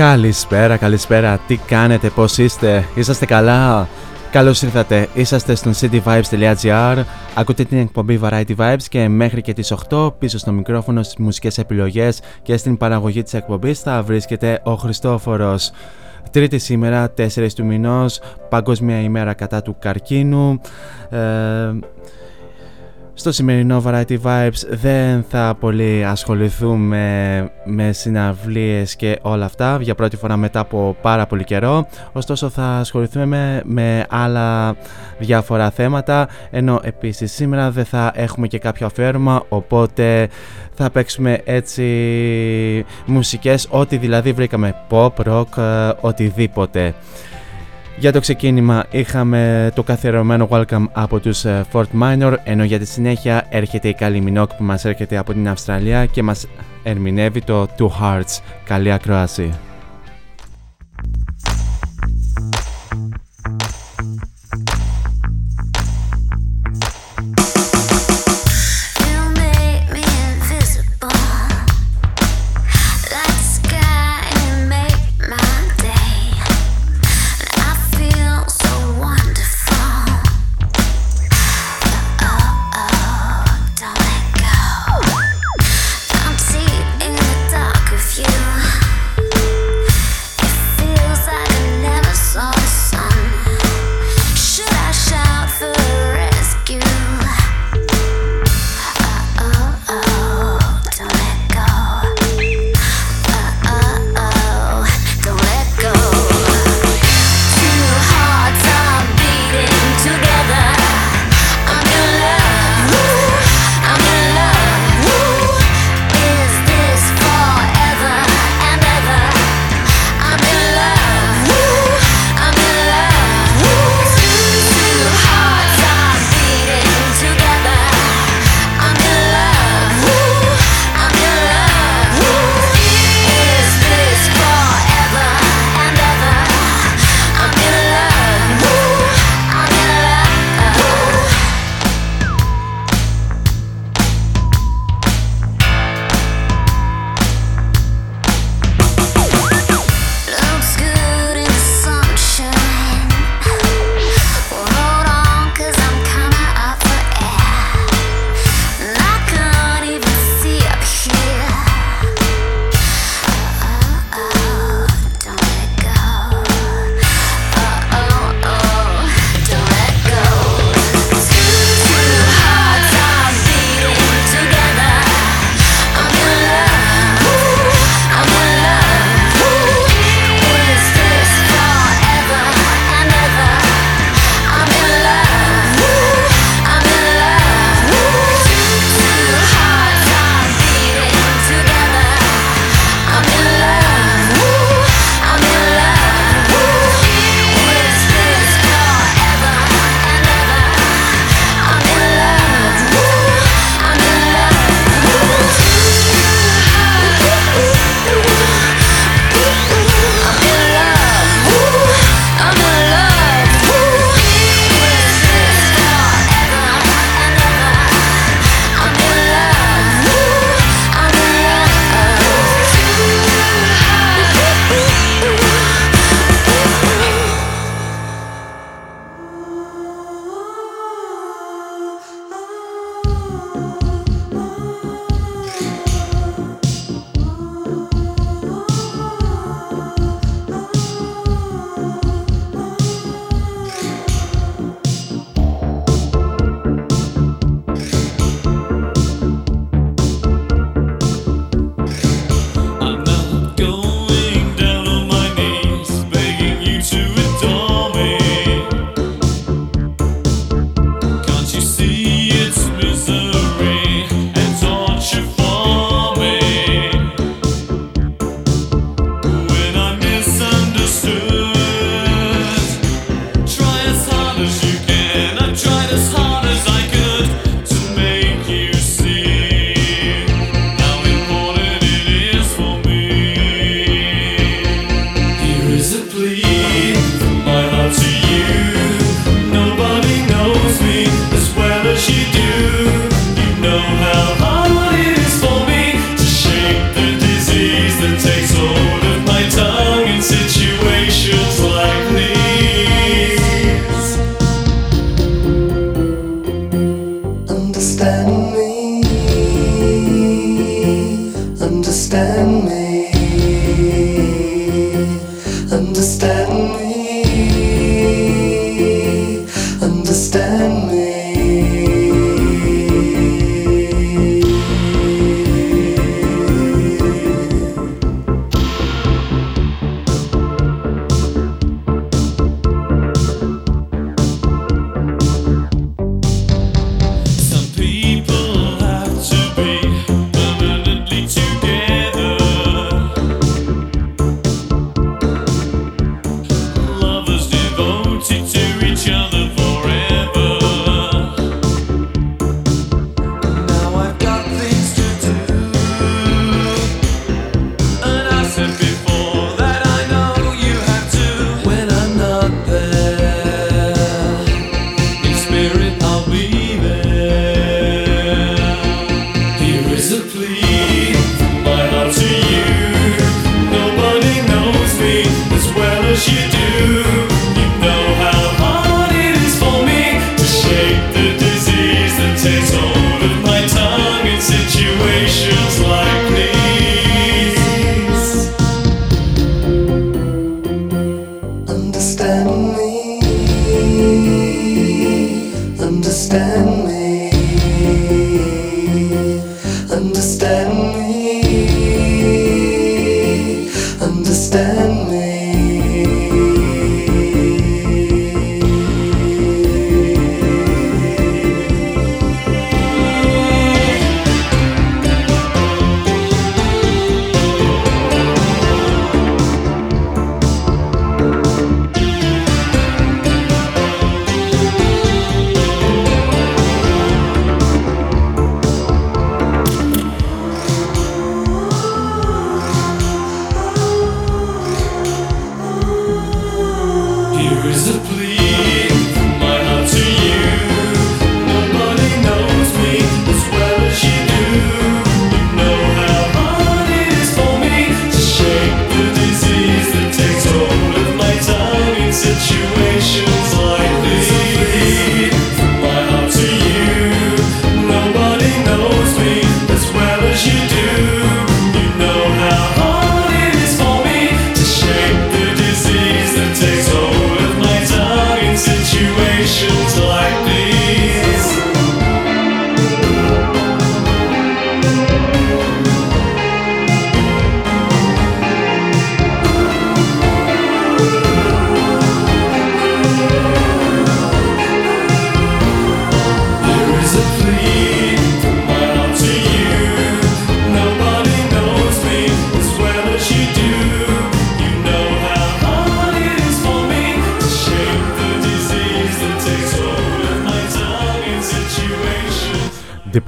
Καλησπέρα, καλησπέρα. Τι κάνετε, πώς είστε, είσαστε καλά; Καλώς ήρθατε, είσαστε στον cityvibes.gr Ακούτε την εκπομπή Variety Vibes και μέχρι και τις 8 πίσω στο μικρόφωνο στις μουσικές επιλογές και στην παραγωγή της εκπομπής θα βρίσκεται ο Χριστόφορος. Τρίτη σήμερα, 4 του μηνός, Παγκόσμια ημέρα κατά του καρκίνου. Ε, στο σημερινό Variety Vibes δεν θα πολύ ασχοληθούμε με συναυλίες και όλα αυτά για πρώτη φορά μετά από πάρα πολύ καιρό. Ωστόσο θα ασχοληθούμε με, με άλλα διάφορα θέματα ενώ επίσης σήμερα δεν θα έχουμε και κάποιο αφιέρωμα οπότε θα παίξουμε έτσι μουσικές ό,τι δηλαδή βρήκαμε pop, rock, ε, οτιδήποτε για το ξεκίνημα είχαμε το καθιερωμένο welcome από τους ε, Fort Minor ενώ για τη συνέχεια έρχεται η Καλή Μινόκ που μας έρχεται από την Αυστραλία και μας ερμηνεύει το Two Hearts. Καλή ακρόαση.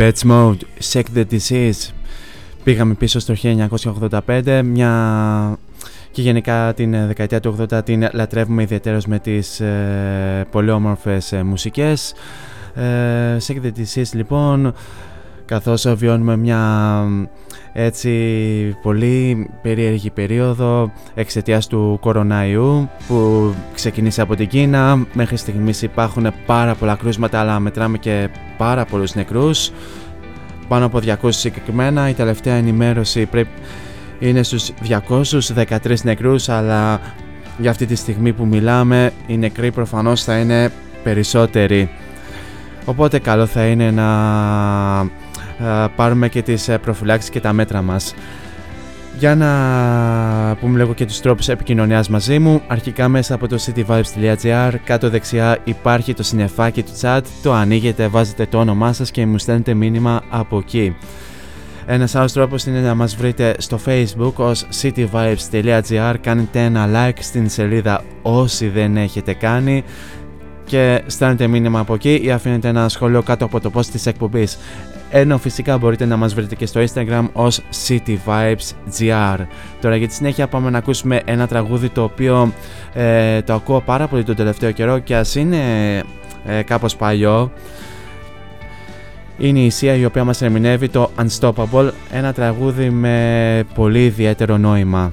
Depeche Mode, Check the Disease. Πήγαμε πίσω στο 1985, μια και γενικά την δεκαετία του 80 την λατρεύουμε ιδιαίτερως με τις ε, πολύ όμορφες ε, μουσικές. Ε, Check the Disease λοιπόν, καθώς βιώνουμε μια έτσι πολύ περίεργη περίοδο εξαιτίας του κοροναϊού που ξεκινήσει από την Κίνα. Μέχρι στιγμής υπάρχουν πάρα πολλά κρούσματα αλλά μετράμε και πάρα πολλούς νεκρούς. Πάνω από 200 συγκεκριμένα. Η τελευταία ενημέρωση πρέπει είναι στους 213 νεκρούς αλλά για αυτή τη στιγμή που μιλάμε οι νεκροί προφανώς θα είναι περισσότεροι. Οπότε καλό θα είναι να ε, πάρουμε και τις ε, προφυλάξεις και τα μέτρα μας. Για να πούμε λίγο και τους τρόπους επικοινωνιάς μαζί μου, αρχικά μέσα από το cityvibes.gr, κάτω δεξιά υπάρχει το συνεφάκι του chat, το ανοίγετε, βάζετε το όνομά σας και μου στέλνετε μήνυμα από εκεί. Ένας άλλος τρόπος είναι να μας βρείτε στο facebook ως cityvibes.gr κάνετε ένα like στην σελίδα όσοι δεν έχετε κάνει και στέλνετε μήνυμα από εκεί ή αφήνετε ένα σχόλιο κάτω από το post της εκπομπής ενώ φυσικά μπορείτε να μας βρείτε και στο Instagram ως cityvibesgr. Τώρα για τη συνέχεια πάμε να ακούσουμε ένα τραγούδι το οποίο ε, το ακούω πάρα πολύ τον τελευταίο καιρό και ας είναι ε, κάπως παλιό είναι η Ισία η οποία μας ερμηνεύει το Unstoppable, ένα τραγούδι με πολύ ιδιαίτερο νόημα.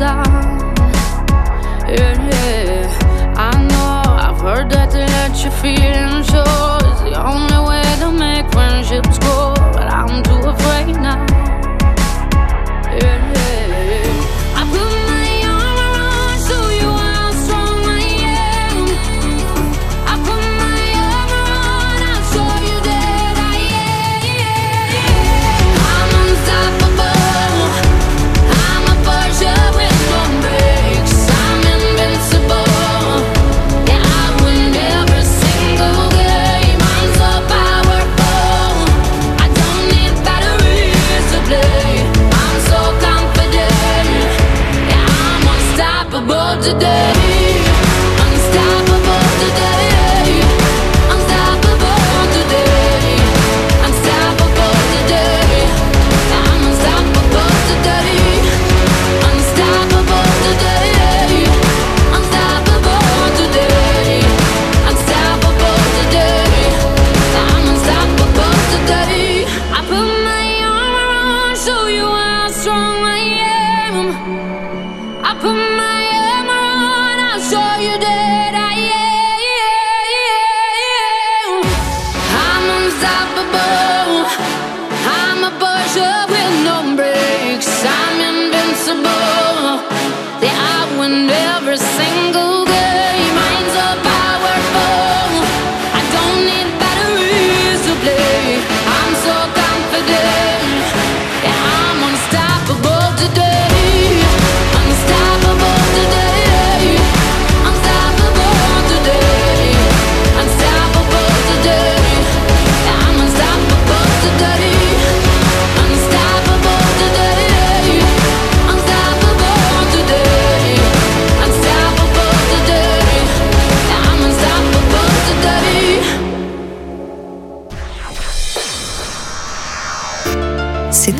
down. Yeah, yeah. I know I've heard that it let you feel.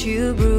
you breathe.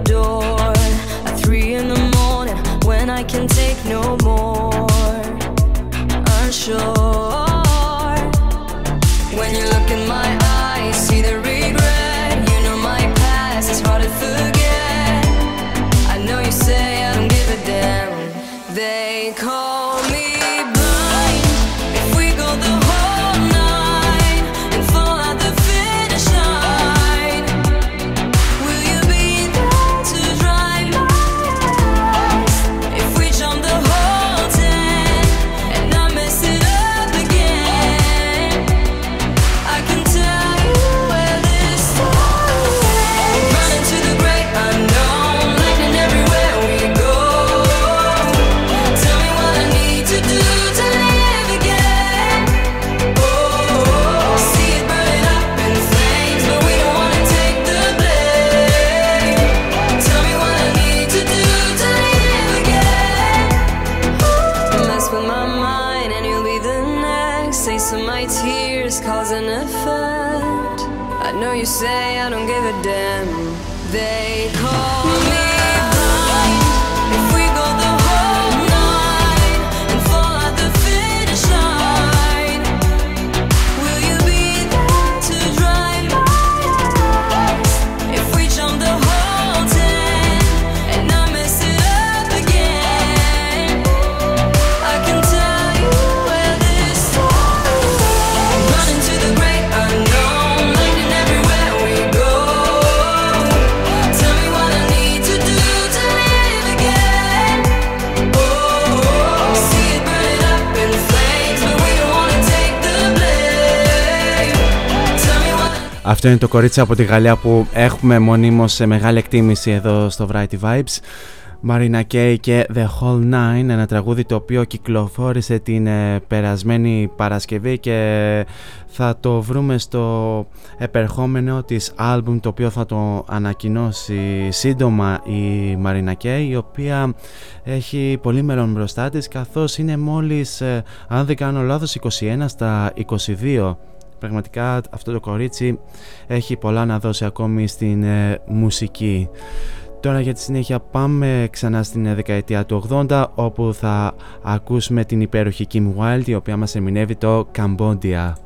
door at three in the morning when I can take no more. Unsure. Αυτό είναι το κορίτσι από τη Γαλλία που έχουμε μονίμως σε μεγάλη εκτίμηση εδώ στο Variety Vibes. Marina Kay και The Whole Nine, ένα τραγούδι το οποίο κυκλοφόρησε την ε, περασμένη Παρασκευή και θα το βρούμε στο επερχόμενο της άλμπουμ το οποίο θα το ανακοινώσει σύντομα η Marina Kay η οποία έχει πολύ μέλλον μπροστά της καθώς είναι μόλις, ε, αν δεν κάνω λάθος, 21 στα 22 Πραγματικά αυτό το κορίτσι έχει πολλά να δώσει ακόμη στην ε, μουσική. Τώρα για τη συνέχεια πάμε ξανά στην ε, δεκαετία του 80 όπου θα ακούσουμε την υπέροχη Kim Wilde η οποία μας εμεινεύει το καμπόντια.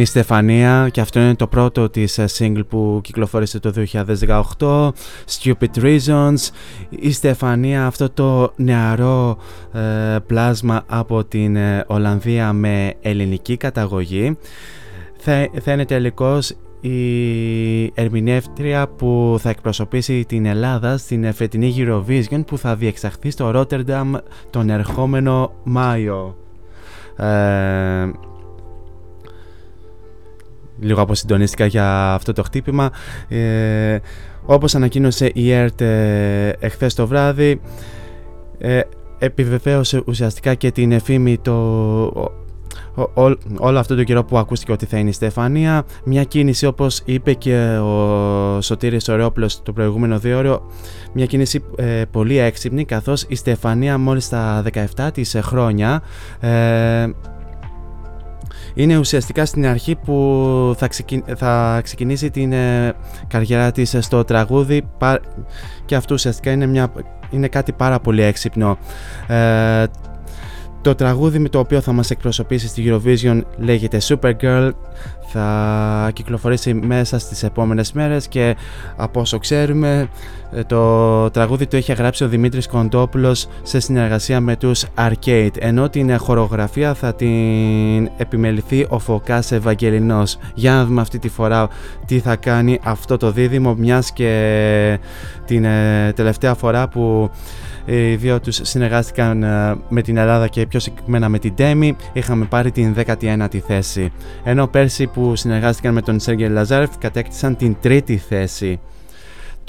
Είναι η Στεφανία και αυτό είναι το πρώτο της ε, single που κυκλοφόρησε το 2018 Stupid Reasons Η Στεφανία αυτό το νεαρό ε, πλάσμα από την ε, Ολλανδία με ελληνική καταγωγή θα, θα είναι τελικώς η ερμηνεύτρια που θα εκπροσωπήσει την Ελλάδα στην φετινή Eurovision που θα διεξαχθεί στο Ρότερνταμ τον ερχόμενο Μάιο. Ε, λίγο αποσυντονίστηκα για αυτό το χτύπημα. Ε, όπως ανακοίνωσε η ΕΡΤ ε, εχθές το βράδυ, ε, επιβεβαίωσε ουσιαστικά και την εφήμη το, ο- ό- όλο αυτό το καιρό που ακούστηκε ότι θα είναι η Στεφανία. Μια κίνηση όπως είπε και ο Σωτήρης Ωρεόπουλος το προηγούμενο δύο ώρο, μια κίνηση ε, πολύ έξυπνη καθώς η Στεφανία μόλις στα 17 της χρόνια ε, είναι ουσιαστικά στην αρχή που θα, ξεκι- θα ξεκινήσει την ε, καριέρα της στο τραγούδι πα- και αυτό ουσιαστικά είναι, μια, είναι κάτι πάρα πολύ έξυπνο. Ε, το τραγούδι με το οποίο θα μας εκπροσωπήσει στη Eurovision λέγεται Supergirl θα κυκλοφορήσει μέσα στις επόμενες μέρες και από όσο ξέρουμε ε, το τραγούδι το είχε γράψει ο Δημήτρης Κοντόπουλος σε συνεργασία με τους Arcade. Ενώ την χορογραφία θα την επιμεληθεί ο Φωκάς Ευαγγελινός. Για να δούμε αυτή τη φορά τι θα κάνει αυτό το δίδυμο μιας και την ε, τελευταία φορά που οι δύο τους συνεργάστηκαν ε, με την Ελλάδα και πιο συγκεκριμένα με την Demi είχαμε πάρει την 19η θέση. Ενώ πέρσι που συνεργάστηκαν με τον Σέργιο Λαζάρεφ κατέκτησαν την τρίτη θέση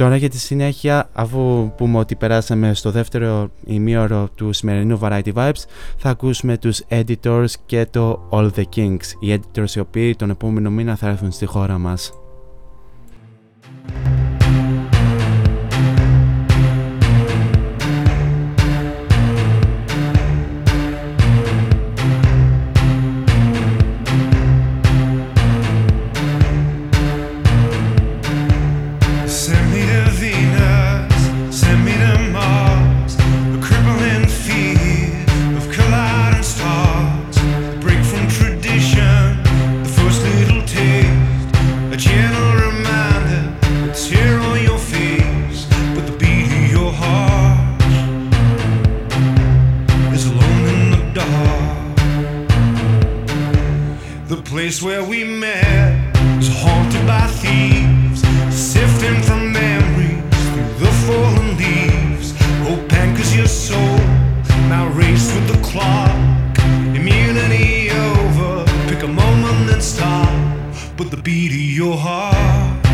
Τώρα για τη συνέχεια, αφού πούμε ότι περάσαμε στο δεύτερο ημίωρο του σημερινού Variety Vibes, θα ακούσουμε τους Editors και το All the Kings. Οι Editors οι οποίοι τον επόμενο μήνα θα έρθουν στη χώρα μας. Place where we met is haunted by thieves, sifting from memories through the fallen leaves. Oh, Hope anchors your soul, now race with the clock. Immunity over, pick a moment and stop. But the beat of your heart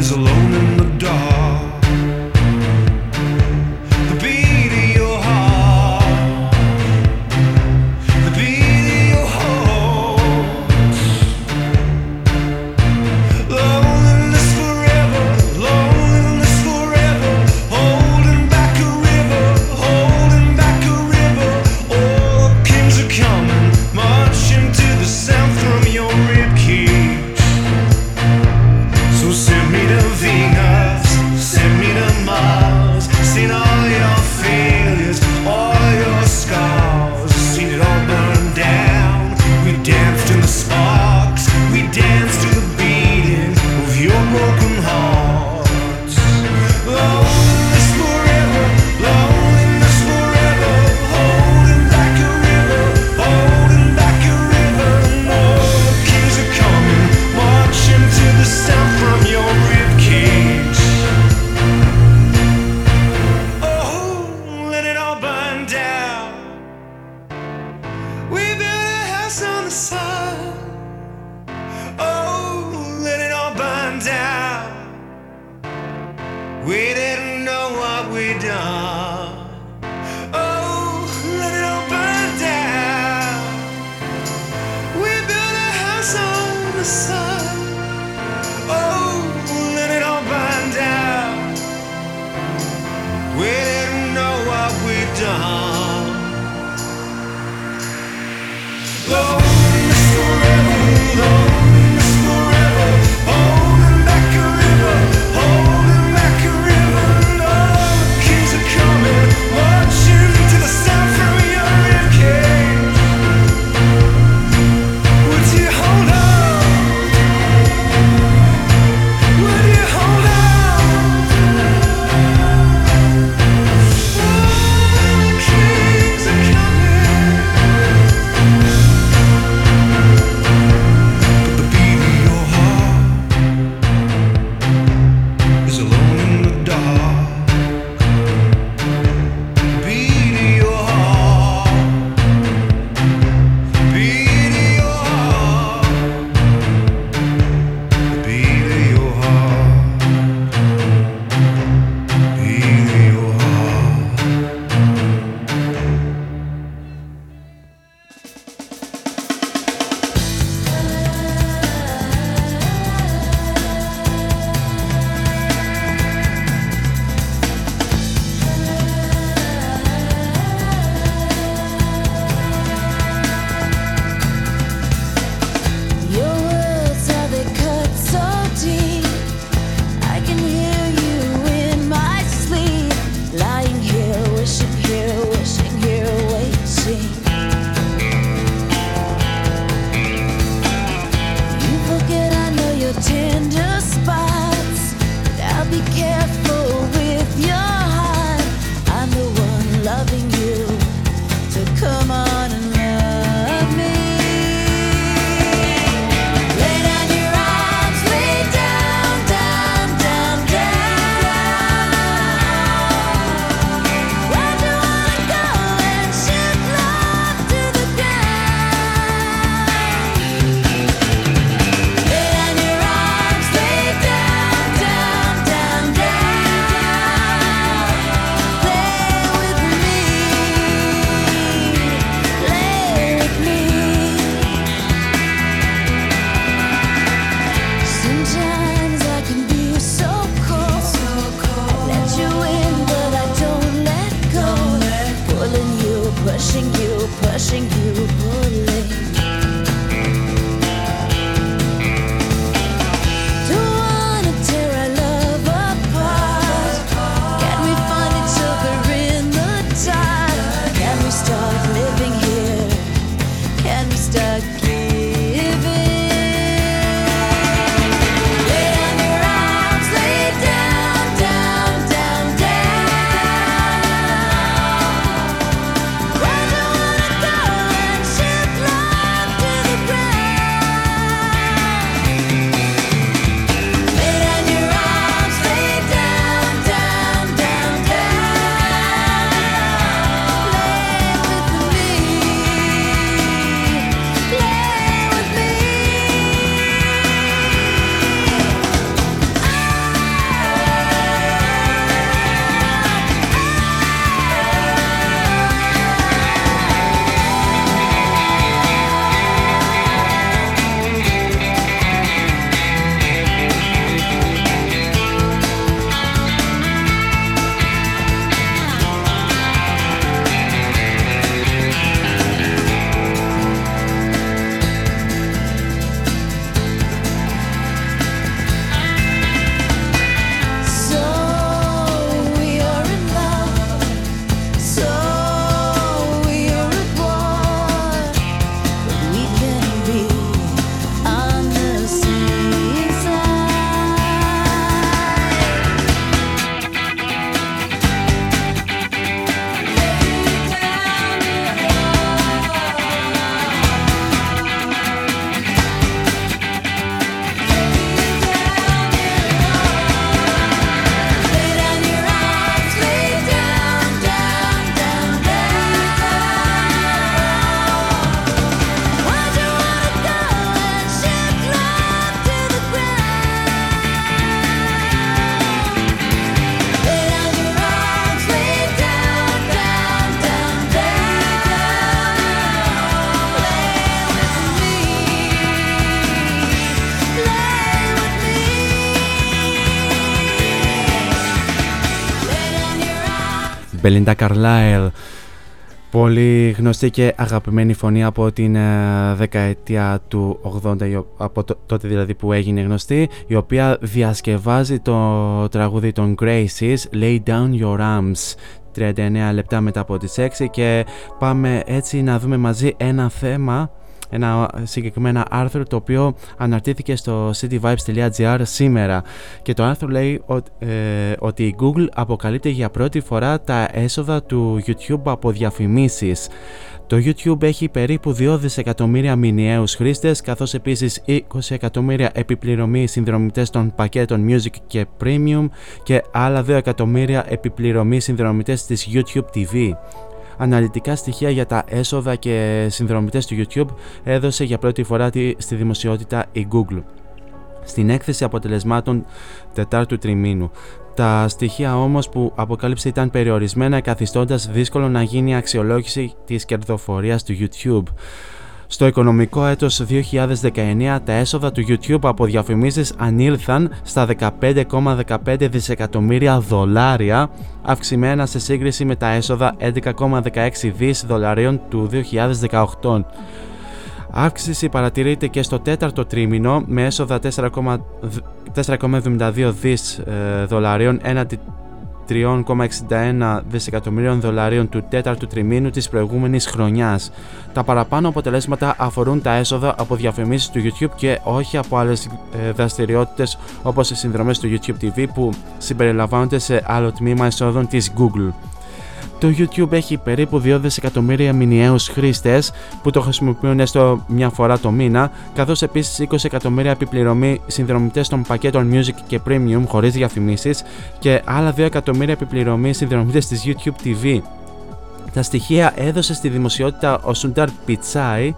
is alone Belinda Carlisle. Πολύ γνωστή και αγαπημένη φωνή από την ε, δεκαετία του 80, η ο- από το- τότε δηλαδή που έγινε γνωστή, η οποία διασκευάζει το τραγούδι των Graces, Lay Down Your Arms, 39 λεπτά μετά από τις 6 και πάμε έτσι να δούμε μαζί ένα θέμα ένα συγκεκριμένα άρθρο το οποίο αναρτήθηκε στο cityvibes.gr σήμερα και το άρθρο λέει ότι, ε, ότι η Google αποκαλύπτει για πρώτη φορά τα έσοδα του YouTube από διαφημίσεις. Το YouTube έχει περίπου 2 δισεκατομμύρια μηνιαίους χρήστες καθώς επίσης 20 εκατομμύρια επιπληρωμή συνδρομητές των πακέτων Music και Premium και άλλα 2 εκατομμύρια επιπληρωμή συνδρομητές της YouTube TV. Αναλυτικά στοιχεία για τα έσοδα και συνδρομητές του YouTube έδωσε για πρώτη φορά τη- στη δημοσιότητα η Google στην έκθεση αποτελεσμάτων τετάρτου τριμήνου. Τα στοιχεία όμως που αποκάλυψε ήταν περιορισμένα καθιστώντας δύσκολο να γίνει αξιολόγηση της κερδοφορίας του YouTube. Στο οικονομικό έτος 2019 τα έσοδα του YouTube από διαφημίσεις ανήλθαν στα 15,15 δισεκατομμύρια δολάρια αυξημένα σε σύγκριση με τα έσοδα 11,16 δις δολαρίων του 2018. Αύξηση παρατηρείται και στο τέταρτο τρίμηνο με έσοδα 4,2 4,72 δις ε, δολαρίων έναντι 3,61 δισεκατομμυρίων δολαρίων του τέταρτου τριμήνου της προηγούμενης χρονιάς. Τα παραπάνω αποτελέσματα αφορούν τα έσοδα από διαφημίσεις του YouTube και όχι από άλλες ε, δραστηριότητες όπως οι συνδρομές του YouTube TV που συμπεριλαμβάνονται σε άλλο τμήμα εσόδων της Google. Το YouTube έχει περίπου 2 δισεκατομμύρια μηνιαίους χρήστες που το χρησιμοποιούν έστω μια φορά το μήνα, καθώς επίσης 20 εκατομμύρια επιπληρωμή συνδρομητές των πακέτων Music και Premium χωρίς διαφημίσεις και άλλα 2 εκατομμύρια επιπληρωμή συνδρομητές της YouTube TV. Τα στοιχεία έδωσε στη δημοσιότητα ο Σούνταρ Πιτσάι,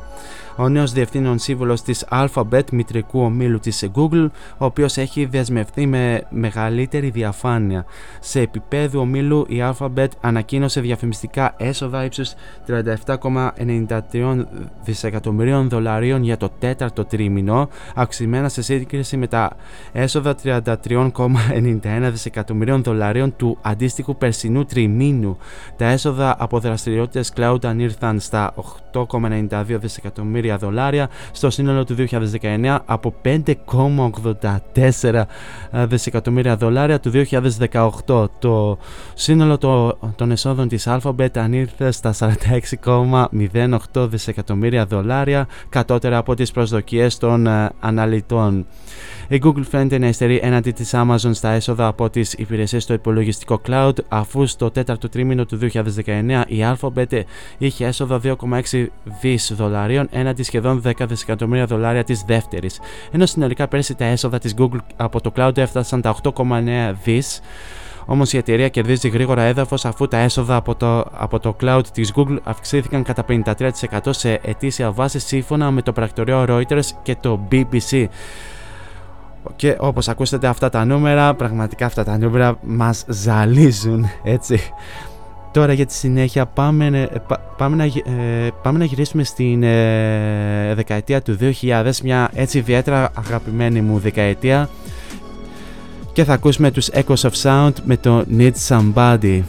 ο νέος διευθύνων σύμβουλος της Alphabet, μητρικού ομίλου της Google, ο οποίος έχει δεσμευτεί με μεγαλύτερη διαφάνεια. Σε επίπεδο ομίλου η Alphabet ανακοίνωσε διαφημιστικά έσοδα ύψους 37,93 δισεκατομμυρίων δολαρίων για το τέταρτο τρίμηνο, αυξημένα σε σύγκριση με τα έσοδα 33,91 δισεκατομμυρίων δολαρίων του αντίστοιχου περσινού τριμήνου. Τα έσοδα από δραστηριότητες cloud ανήρθαν στα 8,92 δισεκατομμύρια δολάρια στο σύνολο του 2019 από 5,84 δισεκατομμύρια δολάρια του 2018. Το σύνολο το- των εσόδων της Alphabet ανήρθε στα 46,08 δισεκατομμύρια δολάρια κατώτερα από τις προσδοκίες των ε, αναλυτών. Η Google φαίνεται να υστερεί έναντι της Amazon στα έσοδα από τις υπηρεσίες στο υπολογιστικό cloud αφού στο τέταρτο τρίμηνο του 2019 η Alphabet είχε έσοδα 2,6 δις δολαρίων έναντι σχεδόν 10 δισεκατομμύρια δολάρια της δεύτερης. Ενώ συνολικά πέρσι τα έσοδα της Google από το cloud έφτασαν τα 8,9 δις όμως η εταιρεία κερδίζει γρήγορα έδαφος αφού τα έσοδα από το, από το cloud της Google αυξήθηκαν κατά 53% σε ετήσια βάση σύμφωνα με το πρακτορείο Reuters και το BBC. Και όπως ακούσατε αυτά τα νούμερα, πραγματικά αυτά τα νούμερα μας ζαλίζουν, έτσι. Τώρα για τη συνέχεια πάμε, ε, πα- πάμε, να, γυ- ε, πάμε να γυρίσουμε στην ε, δεκαετία του 2000, μια έτσι ιδιαίτερα αγαπημένη μου δεκαετία και θα ακούσουμε τους Echoes of Sound με το Need Somebody.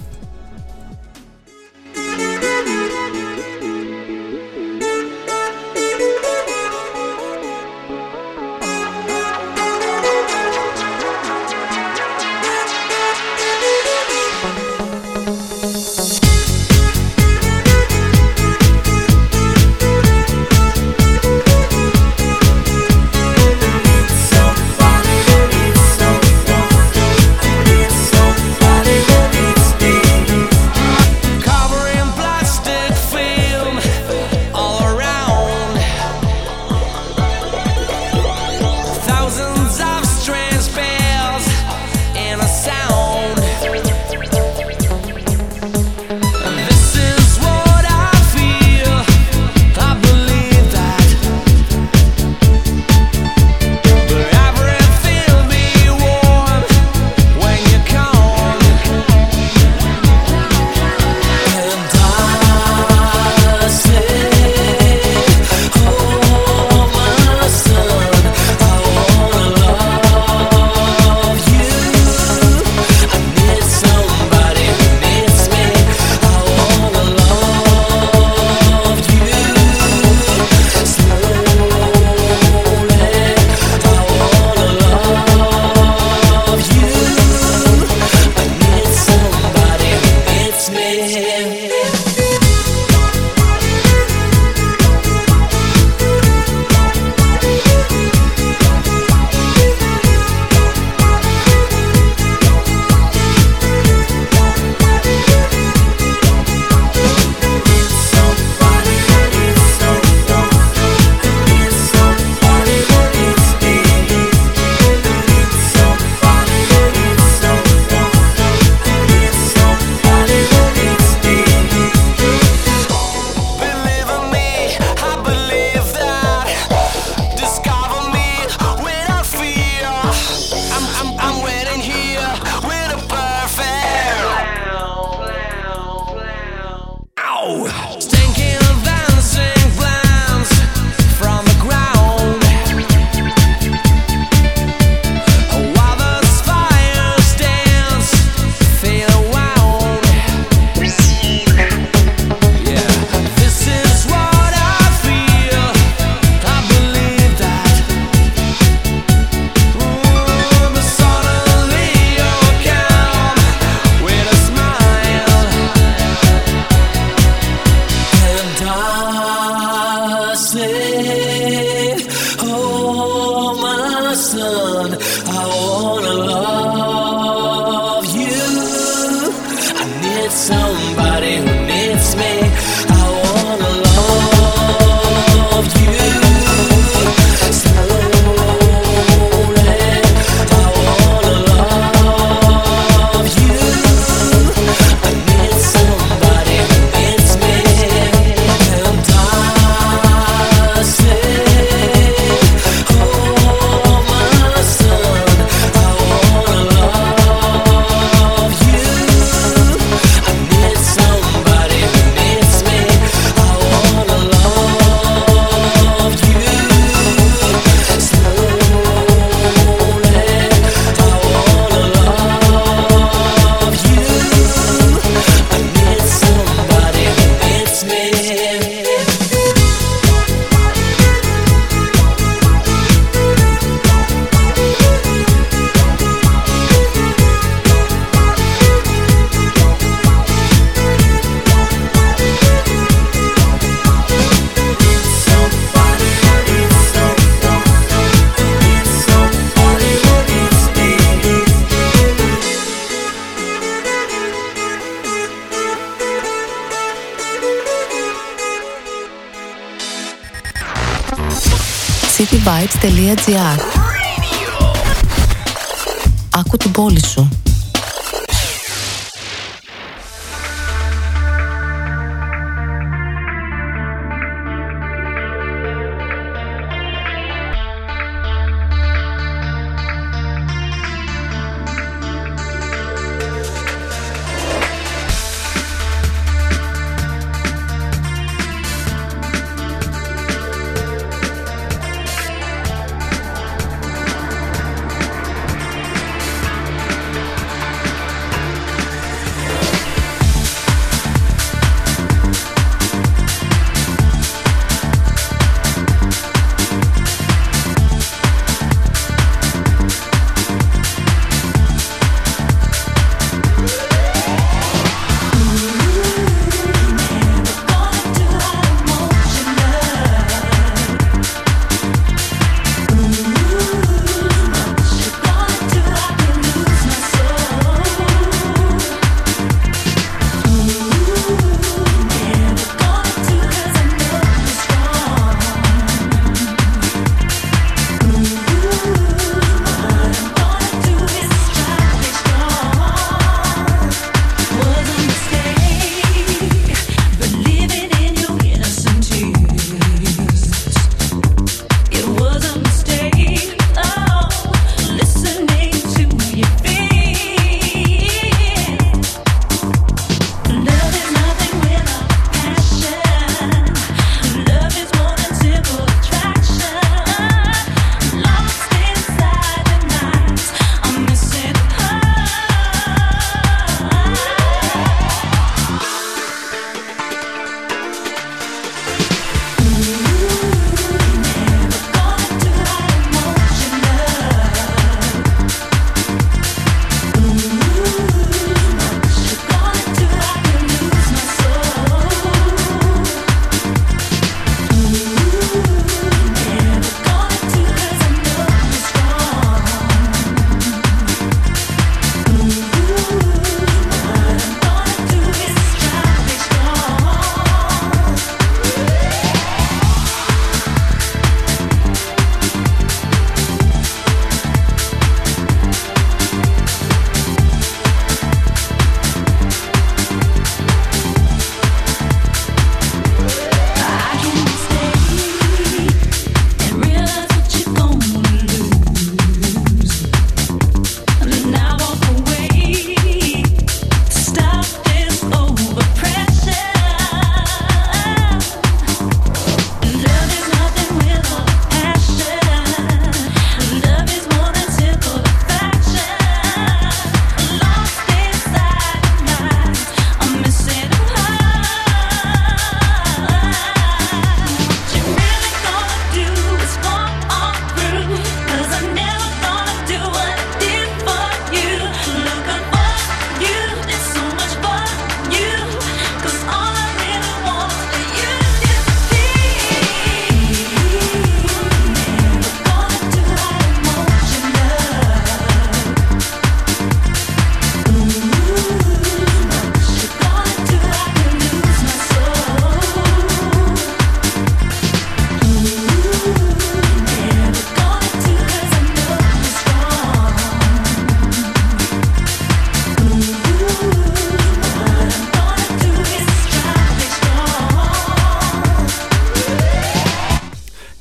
Άκου την πόλη σου.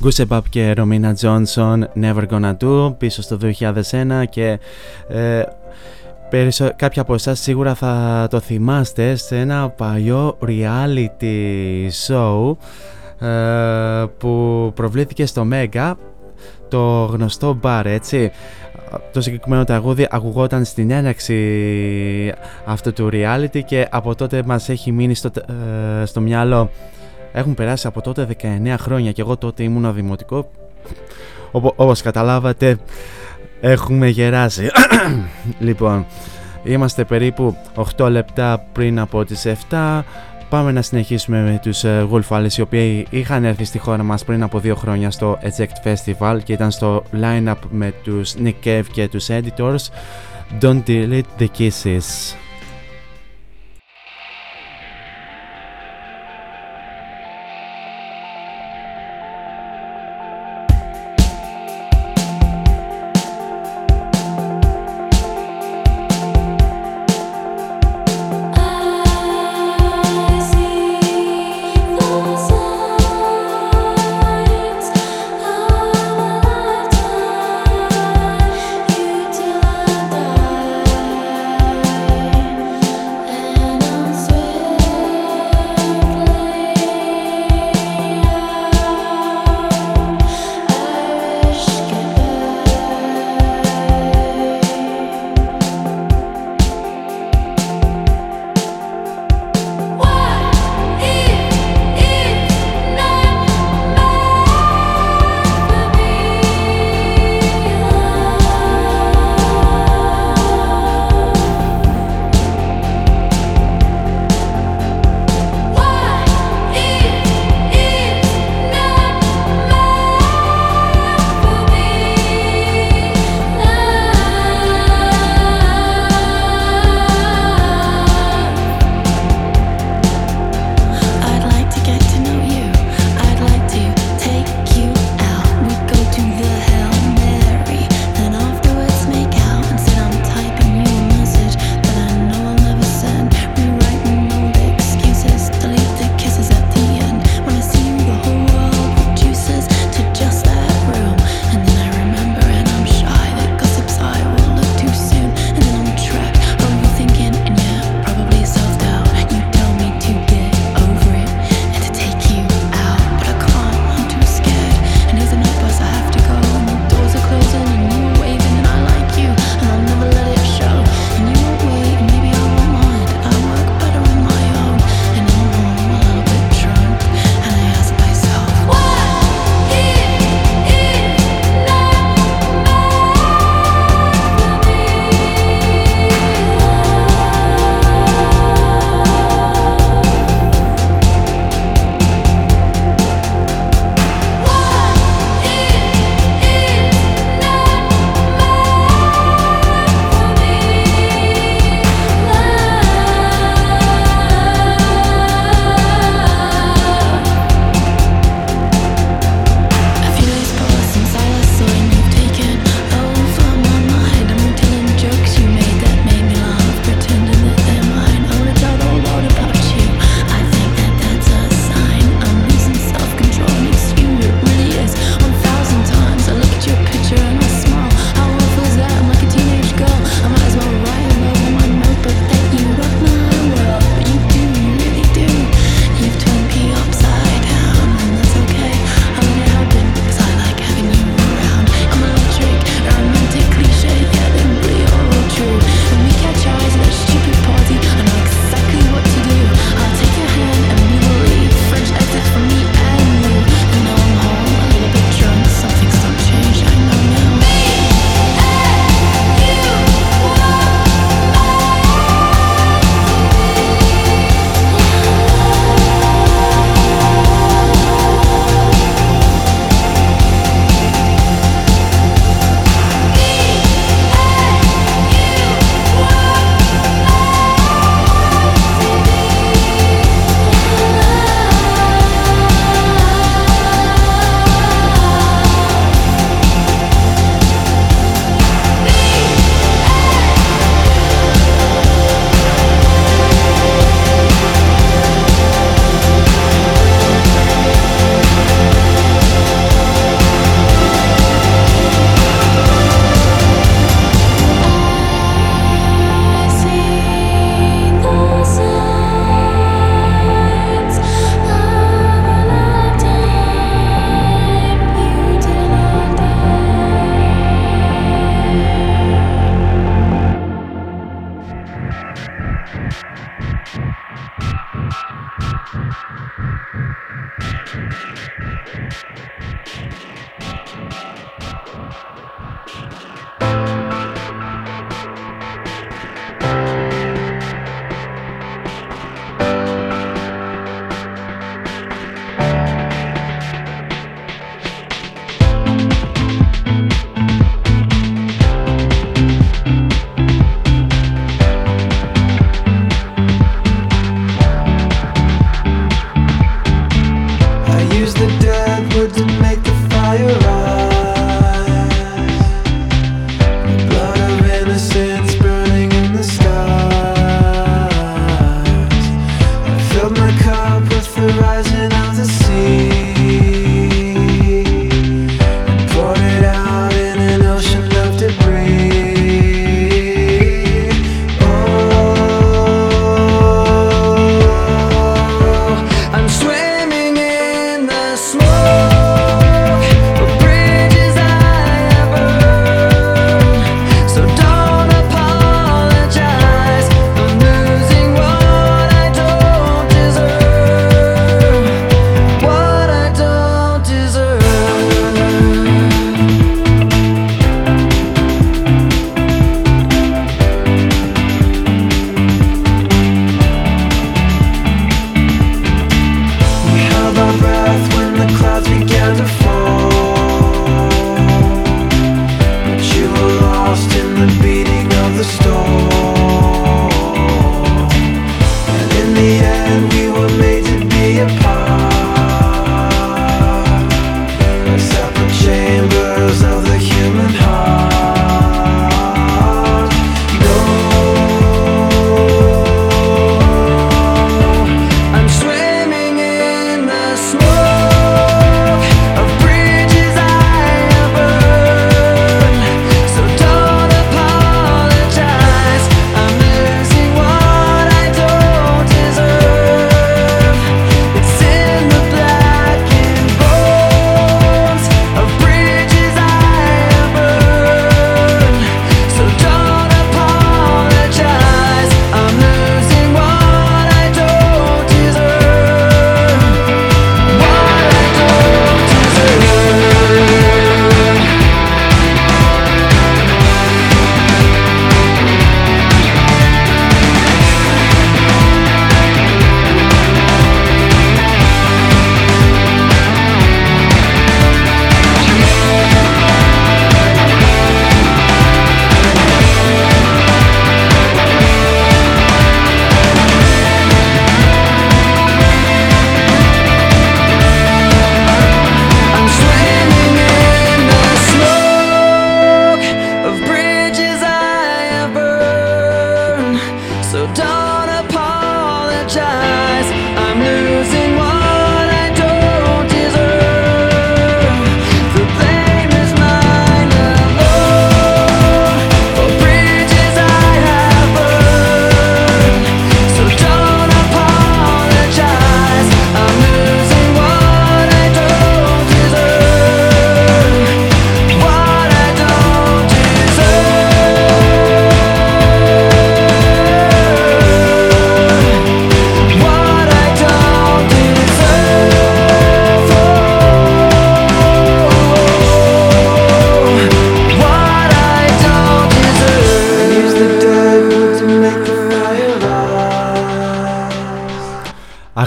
Goosebump και Romina Johnson Never Gonna Do πίσω στο 2001 και ε, περισσο... κάποια από εσάς σίγουρα θα το θυμάστε σε ένα παλιό reality show ε, που προβλήθηκε στο Mega το γνωστό bar έτσι. Το συγκεκριμένο τραγούδι ακουγόταν στην έναρξη αυτού του reality και από τότε μας έχει μείνει στο, ε, στο μυαλό έχουν περάσει από τότε 19 χρόνια και εγώ τότε ήμουν δημοτικό. Οπό, όπως καταλάβατε έχουμε γεράσει. λοιπόν, είμαστε περίπου 8 λεπτά πριν από τις 7. Πάμε να συνεχίσουμε με τους uh, Wolf οι οποίοι είχαν έρθει στη χώρα μας πριν από δύο χρόνια στο Eject Festival και ήταν στο line-up με τους Nick Cave και τους Editors Don't Delete the Kisses.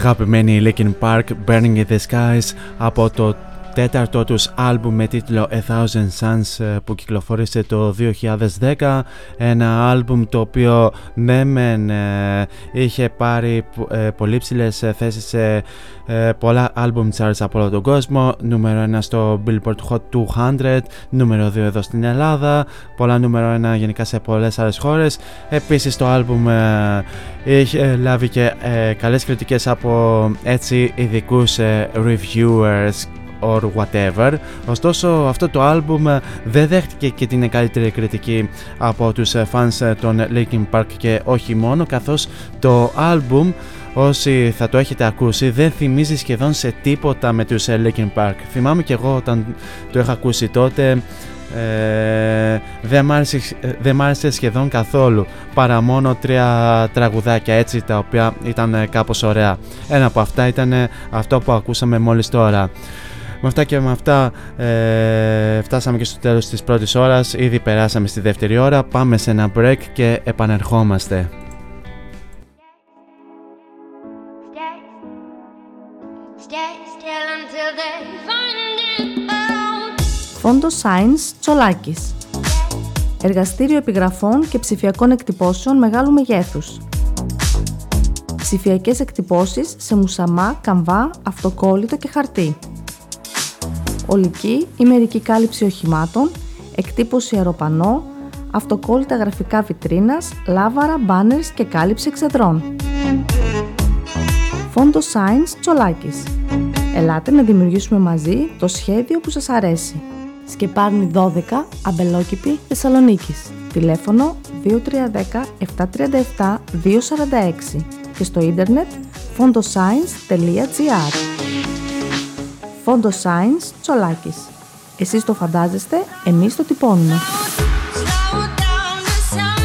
αγαπημένη Linkin Park Burning in the Skies από το τέταρτο τους άλμπουμ με τίτλο A Thousand Suns ε, που κυκλοφόρησε το 2010 ένα άλμπουμ το οποίο ναι μεν ε, είχε πάρει ε, πολύ ψηλές θέσεις σε πολλά άλμπουμ charts από όλο τον κόσμο. Νούμερο 1 στο Billboard Hot 200 νούμερο 2 εδώ στην Ελλάδα πολλά νούμερο 1 γενικά σε πολλές άλλες χώρες. Επίσης το άλμπουμ είχε λάβει και καλές κριτικές από έτσι ειδικούς reviewers or Whatever. Ωστόσο αυτό το άλμπουμ ε, δεν δέχτηκε και την καλύτερη κριτική από τους ε, fans ε, των Linkin Park και όχι μόνο καθώς το άλμπουμ όσοι θα το έχετε ακούσει δεν θυμίζει σχεδόν σε τίποτα με τους ε, Linkin Park. Θυμάμαι και εγώ όταν το είχα ακούσει τότε ε, δεν, μ άρεσε, ε, δεν μ' άρεσε σχεδόν καθόλου παρά μόνο τρία τραγουδάκια έτσι τα οποία ήταν ε, κάπως ωραία. Ένα από αυτά ήταν ε, αυτό που ακούσαμε μόλις τώρα. Με αυτά και με αυτά ε, φτάσαμε και στο τέλος της πρώτης ώρας, ήδη περάσαμε στη δεύτερη ώρα, πάμε σε ένα break και επανερχόμαστε. Stay still until they find it out. Φόντος Science Τσολάκης. Εργαστήριο επιγραφών και ψηφιακών εκτυπώσεων μεγάλου μεγέθους. Ψηφιακές εκτυπώσεις σε μουσαμά, καμβά, αυτοκόλλητο και χαρτί. Ολική ή μερική κάλυψη οχημάτων, εκτύπωση αεροπανό, αυτοκόλλητα γραφικά βιτρίνας, λάβαρα, μπάνερς και κάλυψη εξεδρών. Φόντο Science Τσολάκης. Ελάτε να δημιουργήσουμε μαζί το σχέδιο που σας αρέσει. Σκεπάρνη 12, Αμπελόκηπη, Θεσσαλονίκης. Τηλέφωνο 2310 737 246 και στο ίντερνετ fondoscience.gr Φόντο Science Τσολάκης. Εσείς το φαντάζεστε, εμείς το τυπώνουμε. Slow down the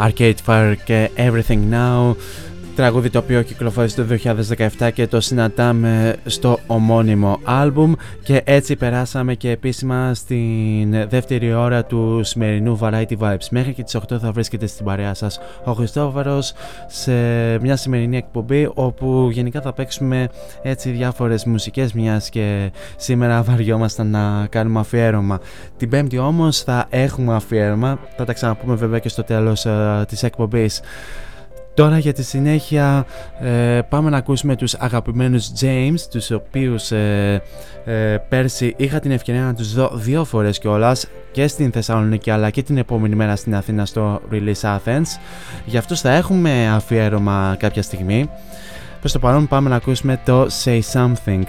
Arcade Fire και Everything Now Τραγούδι το οποίο κυκλοφόρησε το 2017 και το συναντάμε στο ομώνυμο άλμπουμ και έτσι περάσαμε και επίσημα στην δεύτερη ώρα του σημερινού Variety Vibes. Μέχρι και τις 8 θα βρίσκεται στην παρέα σας ο Χριστόβαρος σε μια σημερινή εκπομπή όπου γενικά θα παίξουμε έτσι διάφορες μουσικές μιας και σήμερα βαριόμασταν να κάνουμε αφιέρωμα. Την πέμπτη όμως θα έχουμε αφιέρωμα, θα τα ξαναπούμε βέβαια και στο τέλος ε, της εκπομπής. Τώρα για τη συνέχεια ε, πάμε να ακούσουμε τους αγαπημένους James τους οποίους ε, ε, πέρσι είχα την ευκαιρία να τους δω δύο φορές κιόλας και στην Θεσσαλονίκη αλλά και την επόμενη μέρα στην Αθήνα στο Release Athens. Για αυτούς θα έχουμε αφιέρωμα κάποια στιγμή. Προς το παρόν πάμε να ακούσουμε το Say Something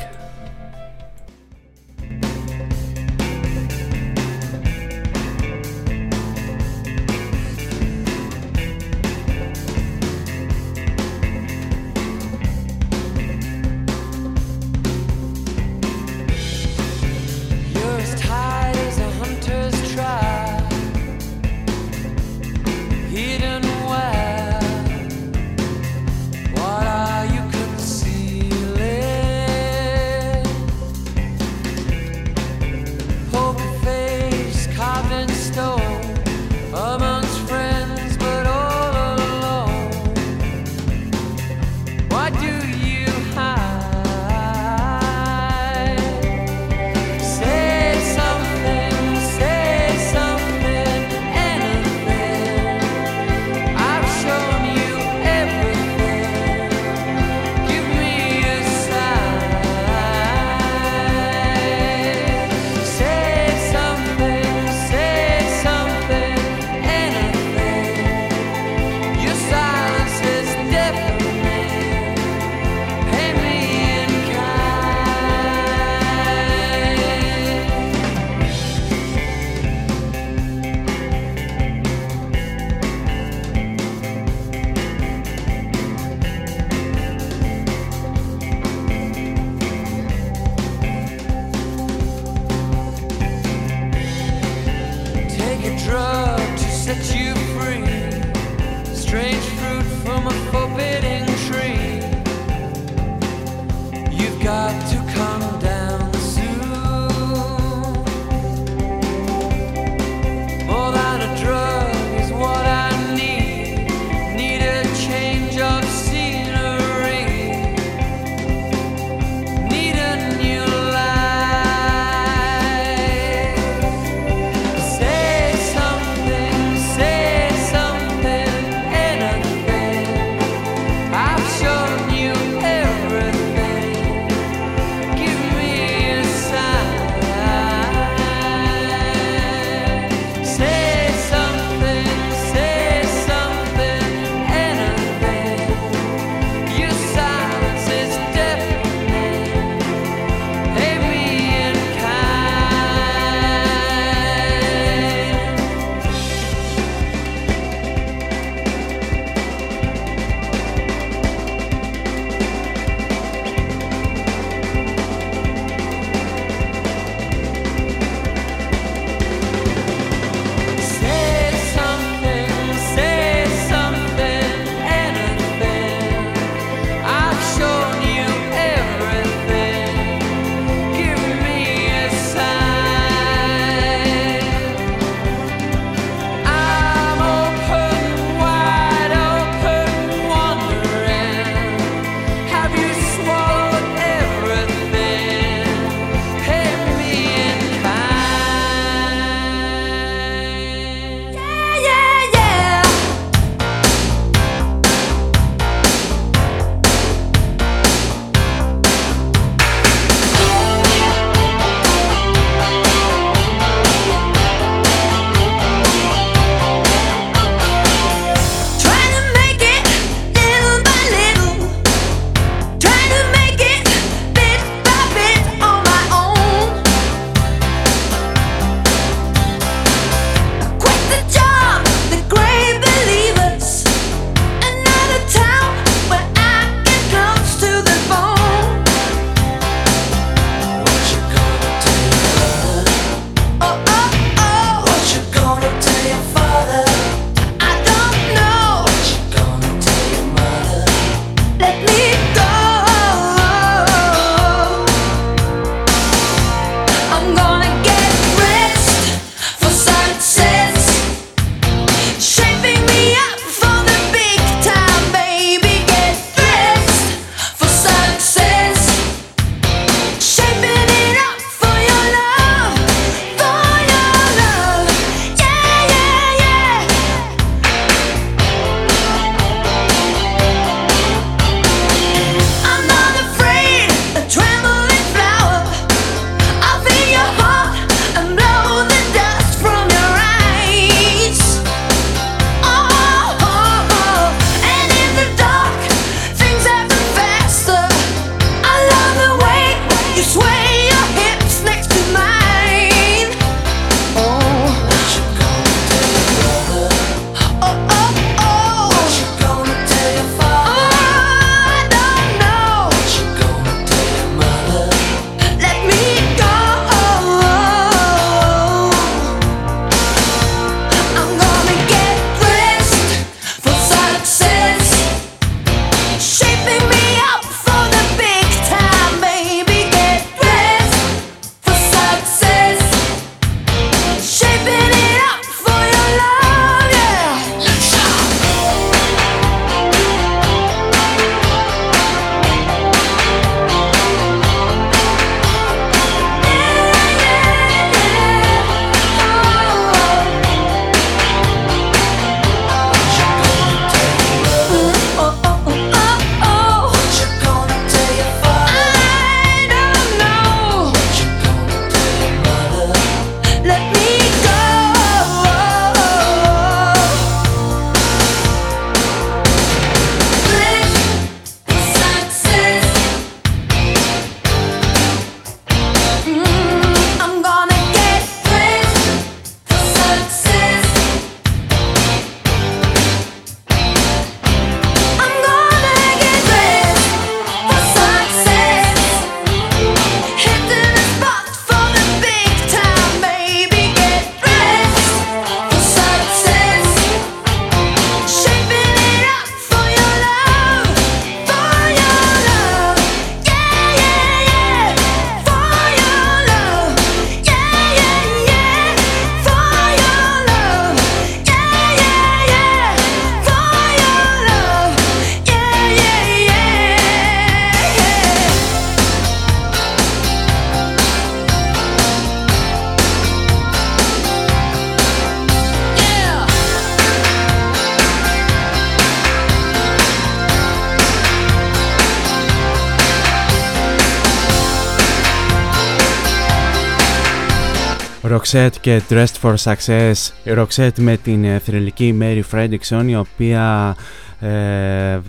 Roxette και Dressed for Success. Η Roxette με την ε, θρηλυκή Mary Fredrickson η οποία ε,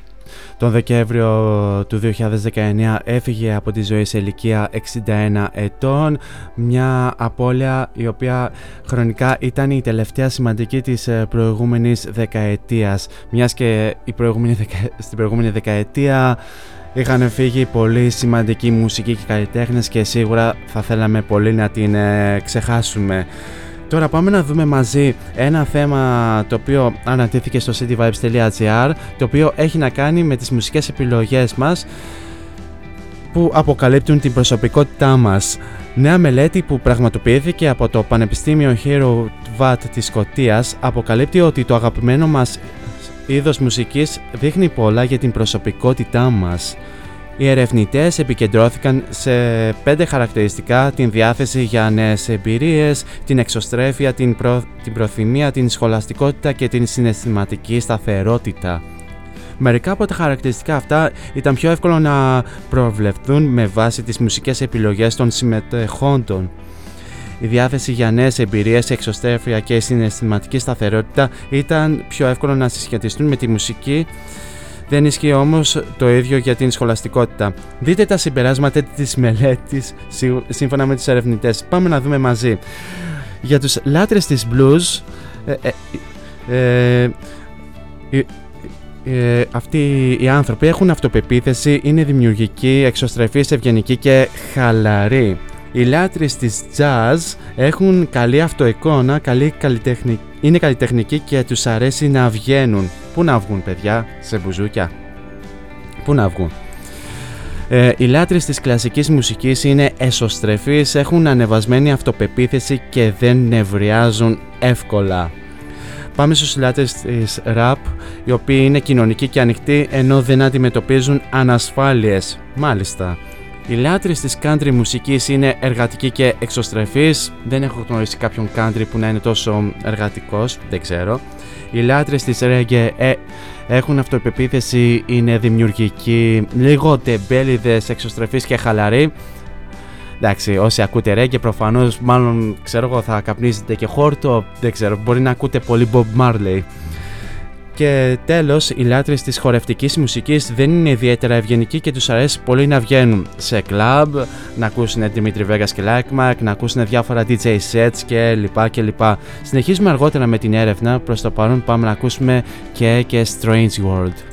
τον Δεκέμβριο του 2019 έφυγε από τη ζωή σε ηλικία 61 ετών μια απώλεια η οποία χρονικά ήταν η τελευταία σημαντική της ε, προηγούμενης δεκαετίας μιας και η προηγούμενη δεκα... στην προηγούμενη δεκαετία Είχαν φύγει πολύ σημαντικοί μουσικοί και καλλιτέχνες και σίγουρα θα θέλαμε πολύ να την ε, ξεχάσουμε. Τώρα πάμε να δούμε μαζί ένα θέμα το οποίο ανατήθηκε στο cityvibes.gr το οποίο έχει να κάνει με τις μουσικές επιλογές μας που αποκαλύπτουν την προσωπικότητά μας. Νέα μελέτη που πραγματοποιήθηκε από το Πανεπιστήμιο Hero Vat της Σκωτίας αποκαλύπτει ότι το αγαπημένο μας είδος μουσικής δείχνει πολλά για την προσωπικότητά μας. Οι ερευνητές επικεντρώθηκαν σε πέντε χαρακτηριστικά την διάθεση για νέες εμπειρίες, την εξωστρέφεια, την, προ... την προθυμία, την σχολαστικότητα και την συναισθηματική σταθερότητα. Μερικά από τα χαρακτηριστικά αυτά ήταν πιο εύκολο να προβλεφθούν με βάση τις μουσικές επιλογές των συμμετεχόντων. Η διάθεση για νέες εμπειρίες, εξωστρέφεια και συναισθηματική σταθερότητα ήταν πιο εύκολο να συσχετιστούν με τη μουσική. Δεν ισχύει όμως το ίδιο για την σχολαστικότητα. Δείτε τα συμπεράσματα της μελέτης σύμφωνα με τους ερευνητές. Πάμε να δούμε μαζί. Για τους λάτρες της blues, ε, ε, ε, ε, αυτοί οι άνθρωποι έχουν αυτοπεποίθηση, είναι δημιουργικοί, εξωστρεφείς, ευγενικοί και χαλαροί. Οι λάτρεις της jazz έχουν καλή αυτοεικόνα, καλή καλλιτεχνη... είναι καλλιτεχνικοί και τους αρέσει να βγαίνουν. Πού να βγουν παιδιά, σε μπουζούκια. Πού να βγουν; Ε, οι λάτρεις της κλασικής μουσικής είναι εσωστρεφείς, έχουν ανεβασμένη αυτοπεποίθηση και δεν νευριάζουν εύκολα. Πάμε στους λάτρες της rap, οι οποίοι είναι κοινωνικοί και ανοιχτοί ενώ δεν αντιμετωπίζουν ανασφάλειες. Μάλιστα. Οι λάτρεις της country μουσικής είναι εργατικοί και εξωστρεφείς. Δεν έχω γνωρίσει κάποιον country που να είναι τόσο εργατικός, δεν ξέρω. Οι λάτρες της reggae ε, έχουν αυτοπεποίθηση, είναι δημιουργικοί, λίγο τεμπέληδες, εξωστρεφείς και χαλαροί. Εντάξει, όσοι ακούτε reggae προφανώς μάλλον ξέρω εγώ θα καπνίζετε και χόρτο, δεν ξέρω, μπορεί να ακούτε πολύ Bob Marley. Και τέλος, οι λάτρες της χορευτικής μουσικής δεν είναι ιδιαίτερα ευγενικοί και τους αρέσει πολύ να βγαίνουν σε κλαμπ, να ακούσουν Dimitri Vegas και Like να ακούσουν διάφορα DJ sets και λοιπά και λοιπά. Συνεχίζουμε αργότερα με την έρευνα, προς το παρόν πάμε να ακούσουμε και και Strange World.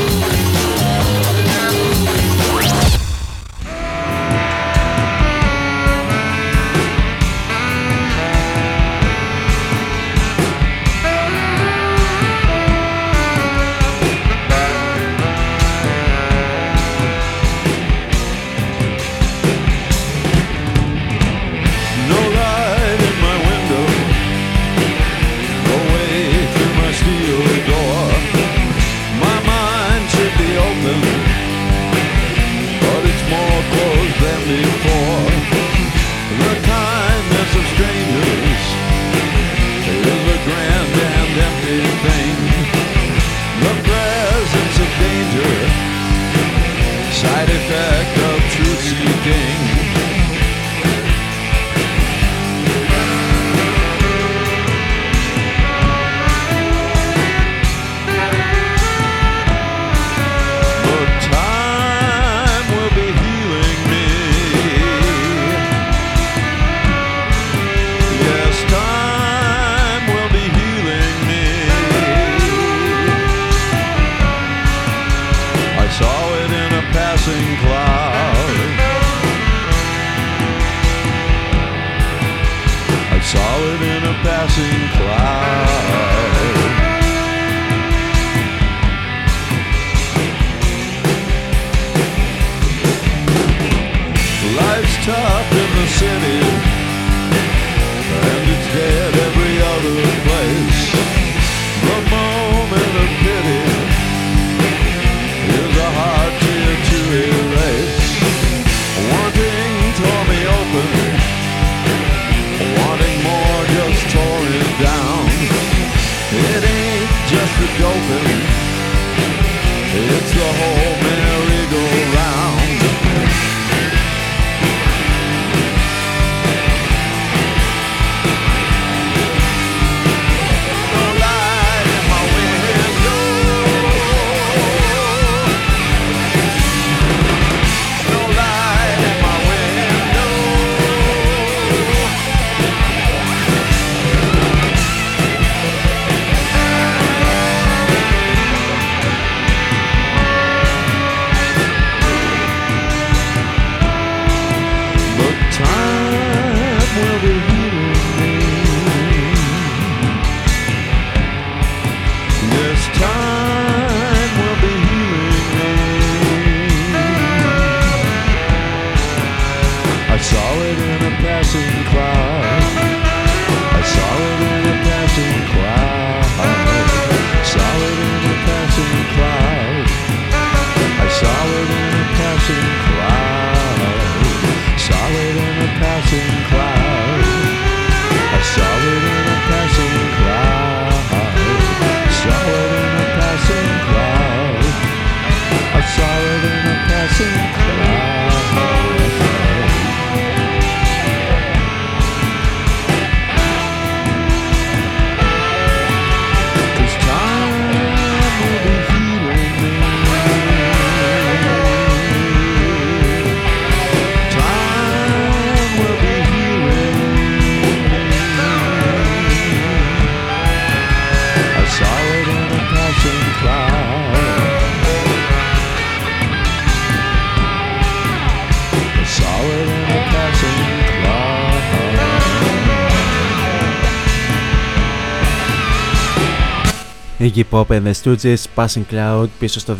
Iggy Pop and the Stooges, Passing Cloud πίσω στο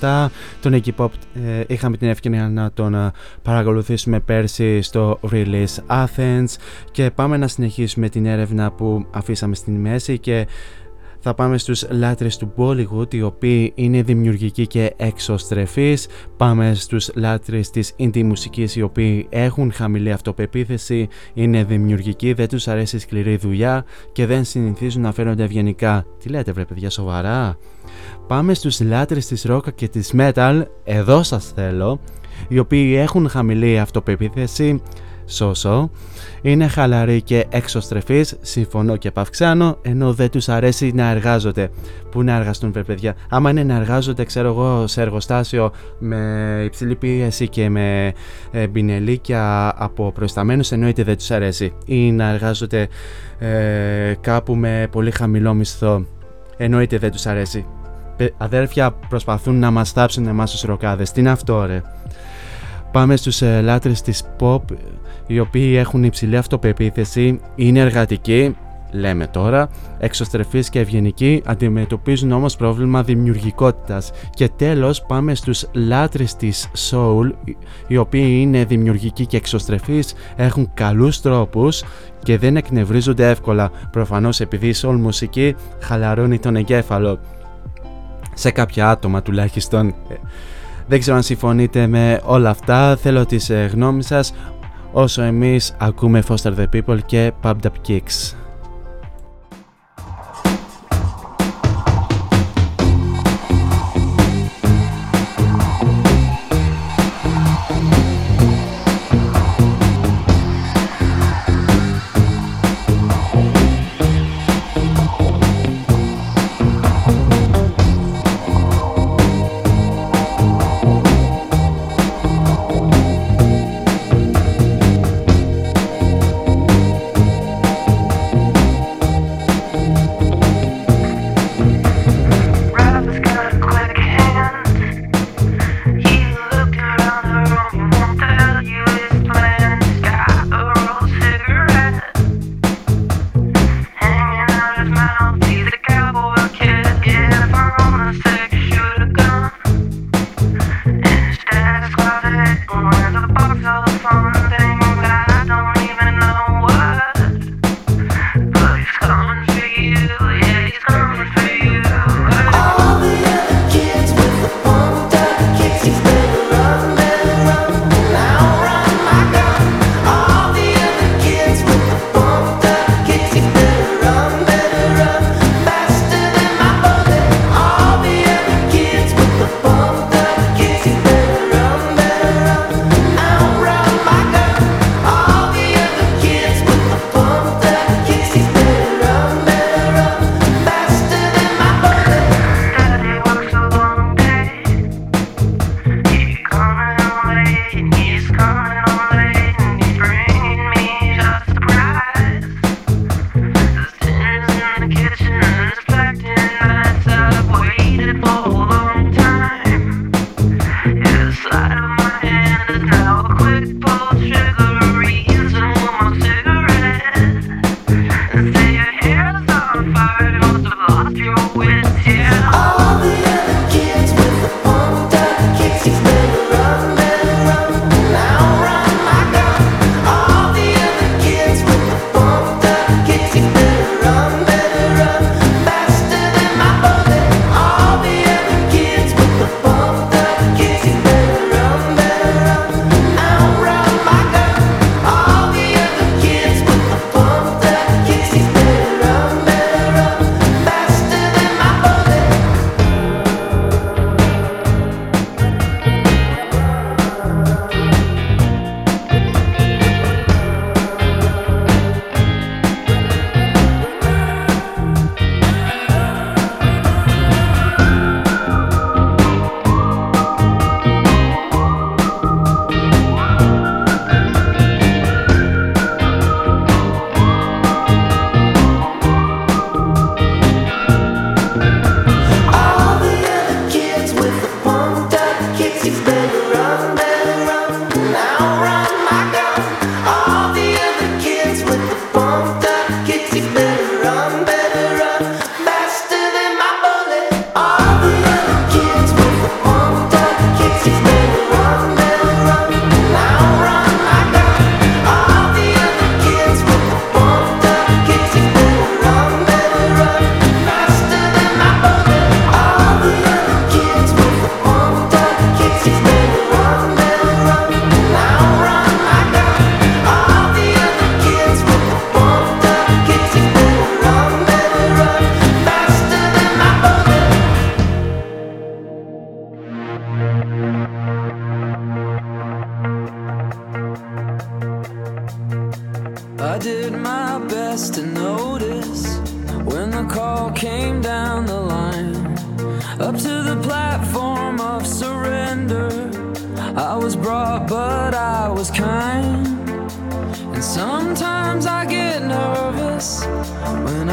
2007. Τον Iggy Pop ε, είχαμε την ευκαιρία να τον ε, παρακολουθήσουμε πέρσι στο Release Athens και πάμε να συνεχίσουμε την έρευνα που αφήσαμε στην μέση και θα πάμε στους λάτρες του Bollywood οι οποίοι είναι δημιουργικοί και εξωστρεφείς. Πάμε στους λάτρες της indie μουσικής οι οποίοι έχουν χαμηλή αυτοπεποίθηση είναι δημιουργικοί, δεν τους αρέσει σκληρή δουλειά και δεν συνηθίζουν να φέρονται ευγενικά. Τι λέτε βρε παιδιά σοβαρά; Πάμε στους λάτρες της rock και της metal. Εδώ σας θέλω οι οποίοι έχουν χαμηλή αυτοπεποίθηση Σώσο. Είναι χαλαροί και εξωστρεφείς, συμφωνώ και παυξάνω, ενώ δεν τους αρέσει να εργάζονται. Πού να εργαστούν βρε παιδιά; Άμα είναι να εργάζονται, ξέρω εγώ, σε εργοστάσιο με υψηλή πίεση και με ε, μπινελίκια από προϊσταμένους, εννοείται δεν τους αρέσει. Ή να εργάζονται ε, κάπου με πολύ χαμηλό μισθό, εννοείται δεν τους αρέσει. Παι- Αδέρφια προσπαθούν να μας θάψουν εμάς τους ροκάδες. Τι είναι αυτό ρε; Πάμε στους ε, λάτρες της pop οι οποίοι έχουν υψηλή αυτοπεποίθηση, είναι εργατικοί, λέμε τώρα, εξωστρεφείς και ευγενικοί, αντιμετωπίζουν όμως πρόβλημα δημιουργικότητας. Και τέλος πάμε στους λάτρες της soul, οι- οι οποίοι είναι δημιουργικοί και εξωστρεφείς, έχουν καλούς τρόπους και δεν εκνευρίζονται εύκολα, προφανώς επειδή η soul μουσική χαλαρώνει τον εγκέφαλο. Σε κάποια άτομα τουλάχιστον. Δεν ξέρω αν συμφωνείτε με όλα αυτά, θέλω τις ε, γνώμες σας όσο εμείς ακούμε Foster the People και Pumped Up Kicks.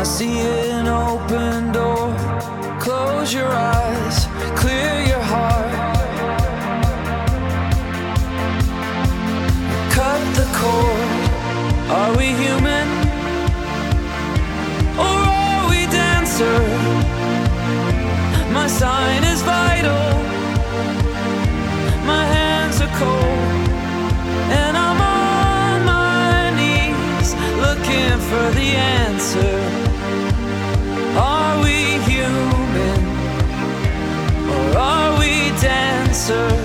I see an open door. Close your eyes, clear your heart. Cut the cord. Are we human? Or are we dancer? My sign is vital. My hands are cold. And I'm on my knees looking for the answer. answer.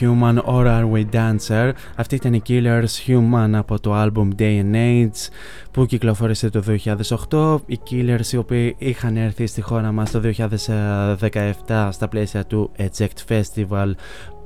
Human or are we dancer? Αυτή ήταν η Killers Human από το album Day and Age που κυκλοφόρησε το 2008. Οι Killers οι οποίοι είχαν έρθει στη χώρα μας το 2017 στα πλαίσια του Eject Festival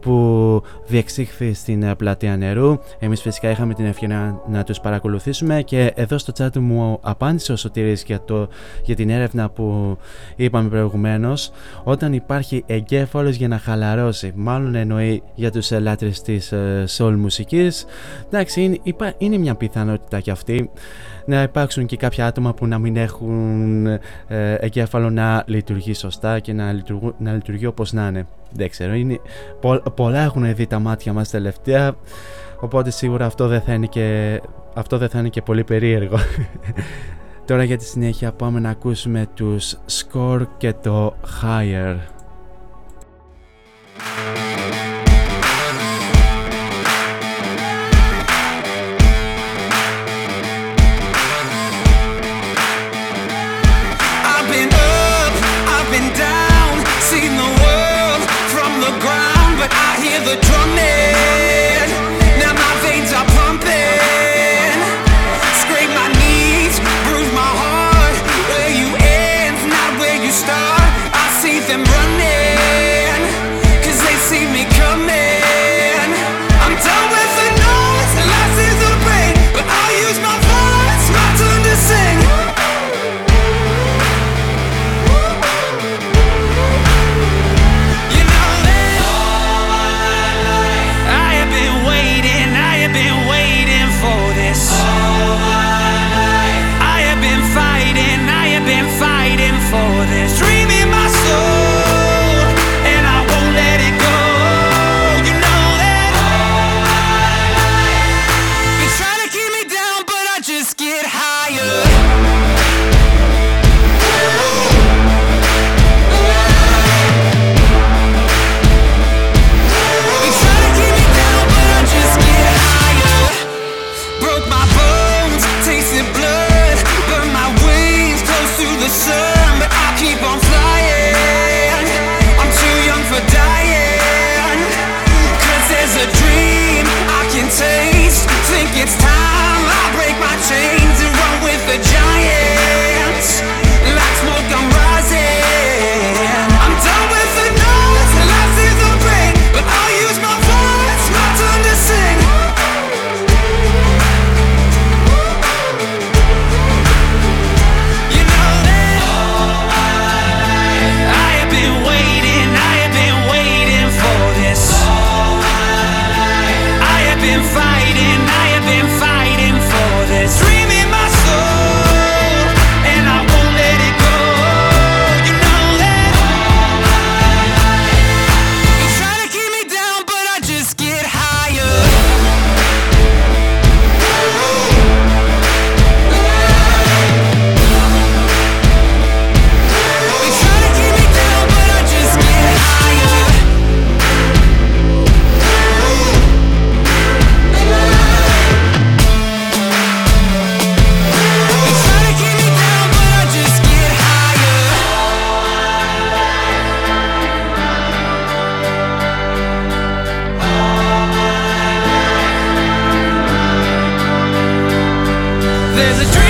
που διεξήχθη στην ε, πλατεία νερού. Εμείς φυσικά είχαμε την ευκαιρία να τους παρακολουθήσουμε και εδώ στο chat μου απάντησε ο Σωτήρης για, το, για την έρευνα που είπαμε προηγουμένως. Όταν υπάρχει εγκέφαλος για να χαλαρώσει μάλλον εννοεί για τους ε, λάτρες της ε, soul μουσικής. Εντάξει είναι, υπά- είναι μια πιθανότητα κι αυτή να υπάρξουν και κάποια άτομα που να μην έχουν ε, εγκέφαλο να λειτουργεί σωστά και να, λειτουργού, να λειτουργεί όπως να είναι. Δεν ξέρω, είναι, πο, πολλά έχουν δει τα μάτια μας τελευταία, οπότε σίγουρα αυτό δεν θα είναι και, αυτό δεν θα είναι και πολύ περίεργο. Τώρα για τη συνέχεια πάμε να ακούσουμε τους Score και το Higher. There's a dream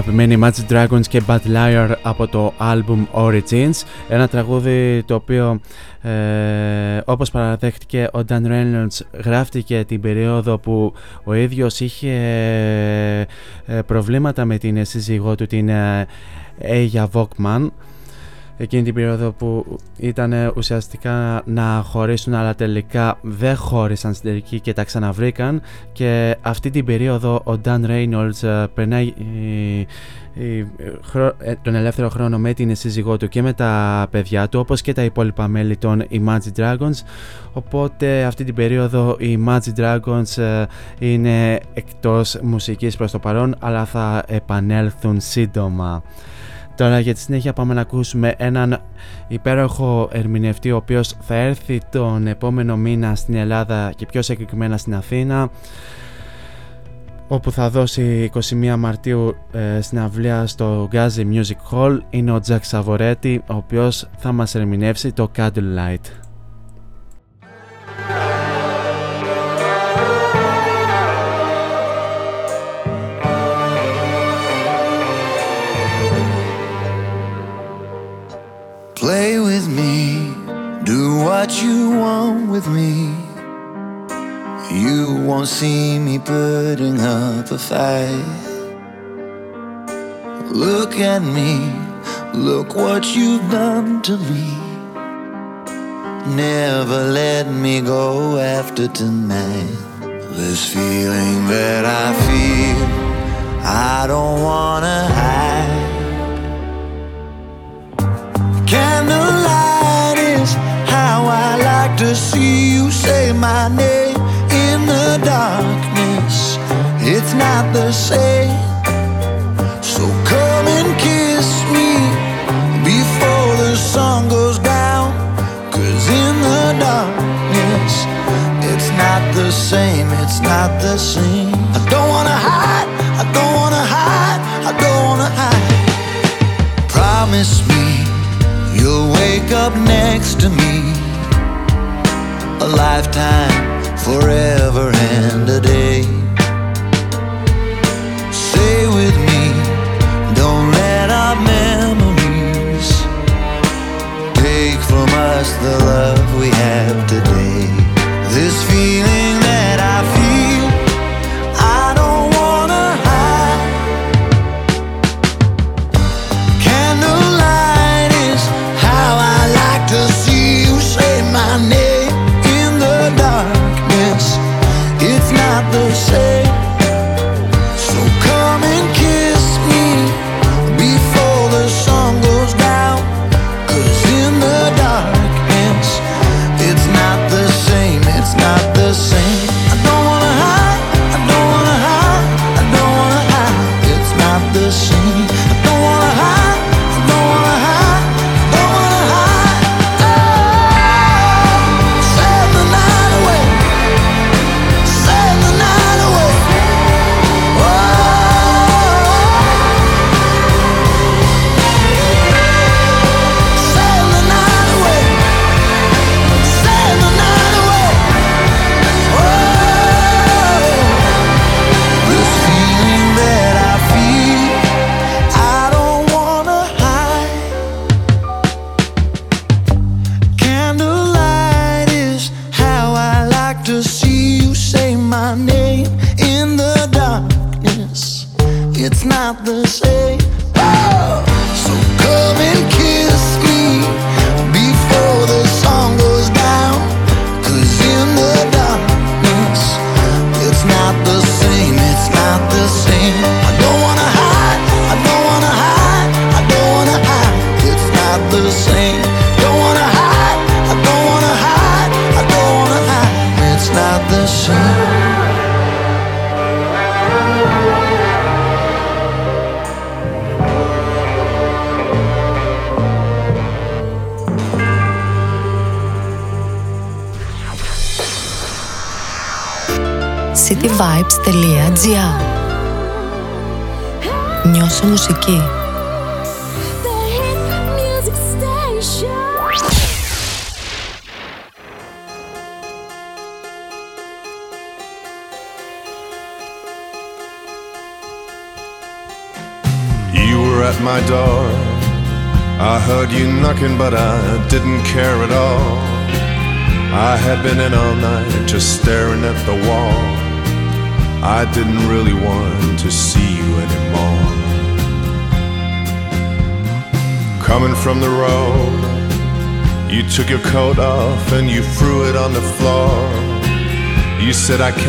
αγαπημένοι Imagine Dragons και Bad Liar από το album Origins. Ένα τραγούδι το οποίο ε, όπως παραδέχτηκε ο Dan Reynolds γράφτηκε την περίοδο που ο ίδιος είχε ε, προβλήματα με την σύζυγό του την ε, Aya Vogman εκείνη την περίοδο που ήταν ουσιαστικά να χωρίσουν αλλά τελικά δεν χώρισαν στην τελική και τα ξαναβρήκαν. Και αυτή την περίοδο ο Dan Reynolds ε, περνάει ε, ε, χρό- ε, τον ελεύθερο χρόνο με την σύζυγό του και με τα παιδιά του όπως και τα υπόλοιπα μέλη των Imagine Dragons. Οπότε αυτή την περίοδο οι Imagine Dragons ε, είναι εκτός μουσικής προς το παρόν αλλά θα επανέλθουν σύντομα Τώρα για τη συνέχεια πάμε να ακούσουμε έναν υπέροχο ερμηνευτή ο οποίος θα έρθει τον επόμενο μήνα στην Ελλάδα και πιο συγκεκριμένα στην Αθήνα όπου θα δώσει 21 Μαρτίου ε, συναυλία στο Gazi Music Hall είναι ο Τζακ Σαβορέτη ο οποίος θα μας ερμηνεύσει το Candlelight. What you want with me. You won't see me putting up a fight. Look at me, look what you've done to me. Never let me go after tonight. This feeling that I feel, I don't wanna hide. How I like to see you say my name in the darkness. It's not the same. So come and kiss me before the sun goes down. Cause in the darkness, it's not the same. It's not the same. I don't wanna hide. I don't wanna hide. I don't wanna hide. Promise me you'll wake up next to me. A lifetime, forever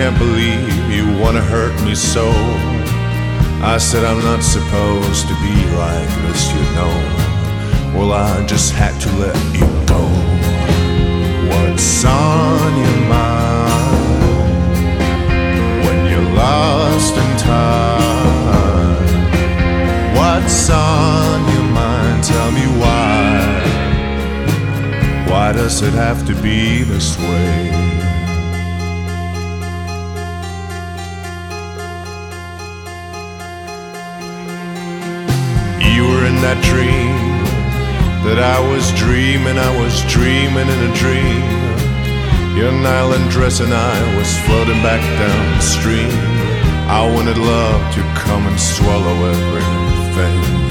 can't believe Your nylon dress and I was floating back downstream. I wanted love to come and swallow everything.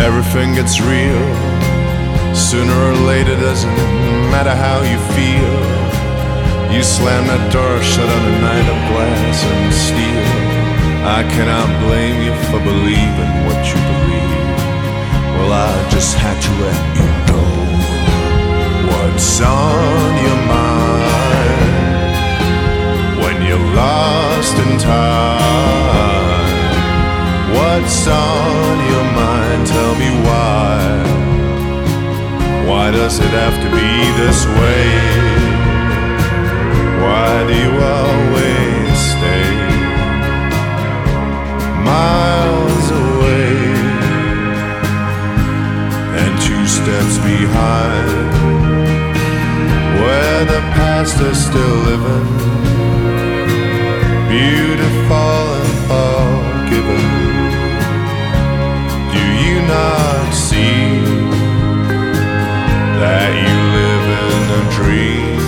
Everything gets real. Sooner or later, doesn't matter how you feel. You slam that door shut on a night of glass and steel. I cannot blame you for believing what you believe. Well, I just had to let you know what's on your mind when you're lost in time. What's on your mind? Tell me why. Why does it have to be this way? Why do you always stay miles away and two steps behind where the past is still living? Beautiful that you live in a dream?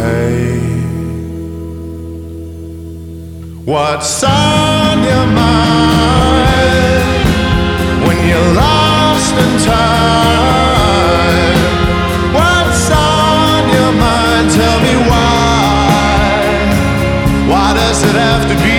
Hey, what's on your mind when you're lost in time? What's on your mind? Tell me why. Why does it have to be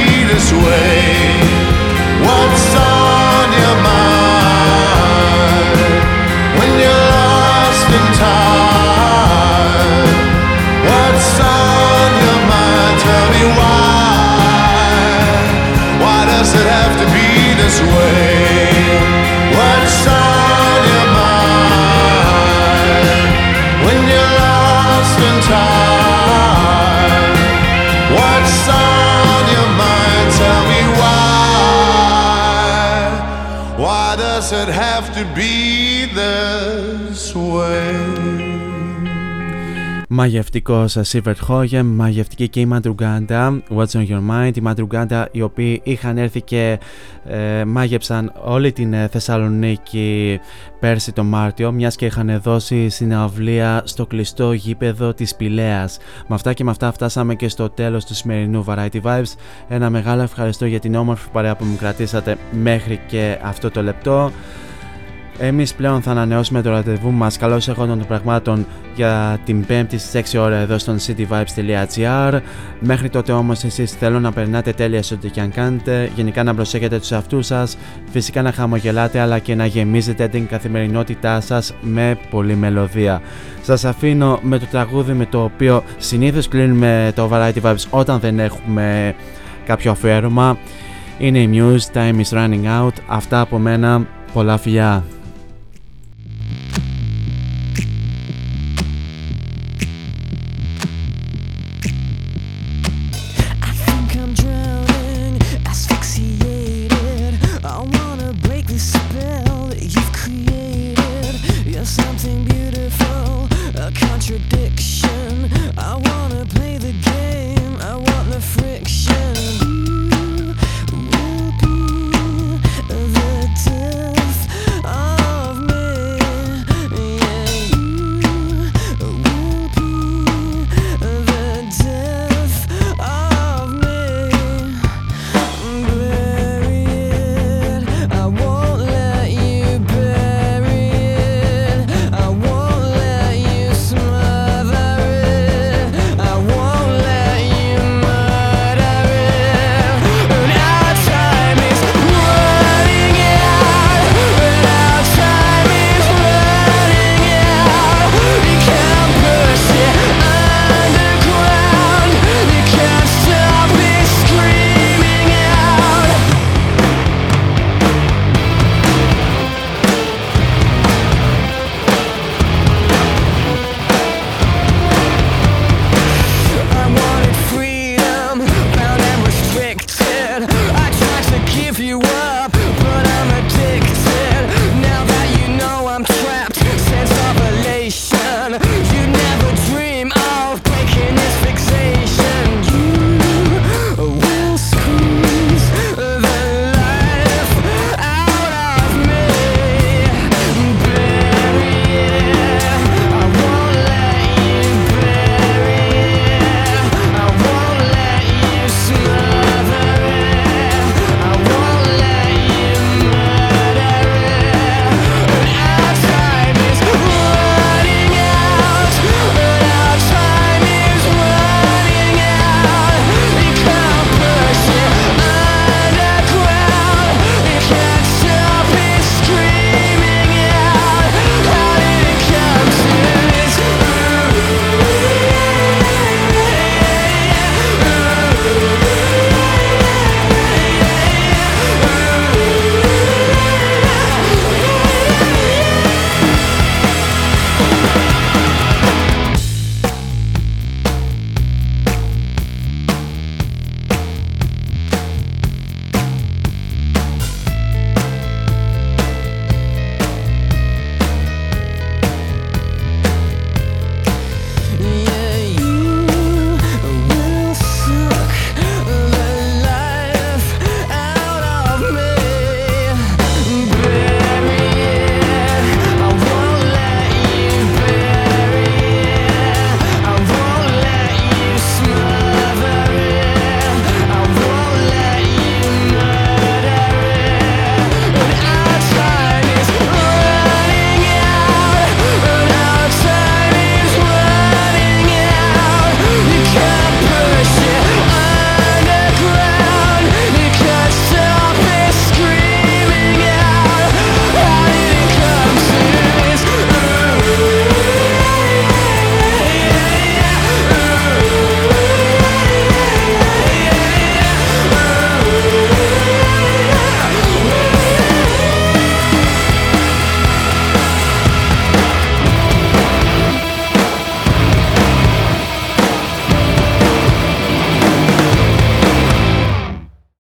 does it have to be Μαγευτικό Σίβερτ Χόγεμ, μαγευτική και η Μαντρουγκάντα, What's on your mind, η Μαντρουγκάντα οι οποίοι είχαν έρθει και ε, μάγεψαν όλη την ε, Θεσσαλονίκη πέρσι το Μάρτιο, μιας και είχαν δώσει συναυλία στο κλειστό γήπεδο της Πηλέας. Με αυτά και με αυτά φτάσαμε και στο τέλος του σημερινού Variety Vibes. Ένα μεγάλο ευχαριστώ για την όμορφη παρέα που μου κρατήσατε μέχρι και αυτό το λεπτό. Εμείς πλέον θα ανανεώσουμε το ραντεβού μας. Καλώς εγώ των πραγμάτων για την 5η στις 6 ώρα εδώ στον cityvibes.gr Μέχρι τότε όμως εσείς θέλω να περνάτε τέλεια σε ό,τι και αν κάνετε Γενικά να προσέχετε τους αυτούς σας. Φυσικά να χαμογελάτε αλλά και να γεμίζετε την καθημερινότητά σας με πολλή μελωδία. Σας αφήνω με το τραγούδι με το οποίο συνήθως κλείνουμε το Variety Vibes όταν δεν έχουμε κάποιο αφιέρωμα. Είναι η Muse, Time is Running Out. Αυτά από μένα, πολλά φιλιά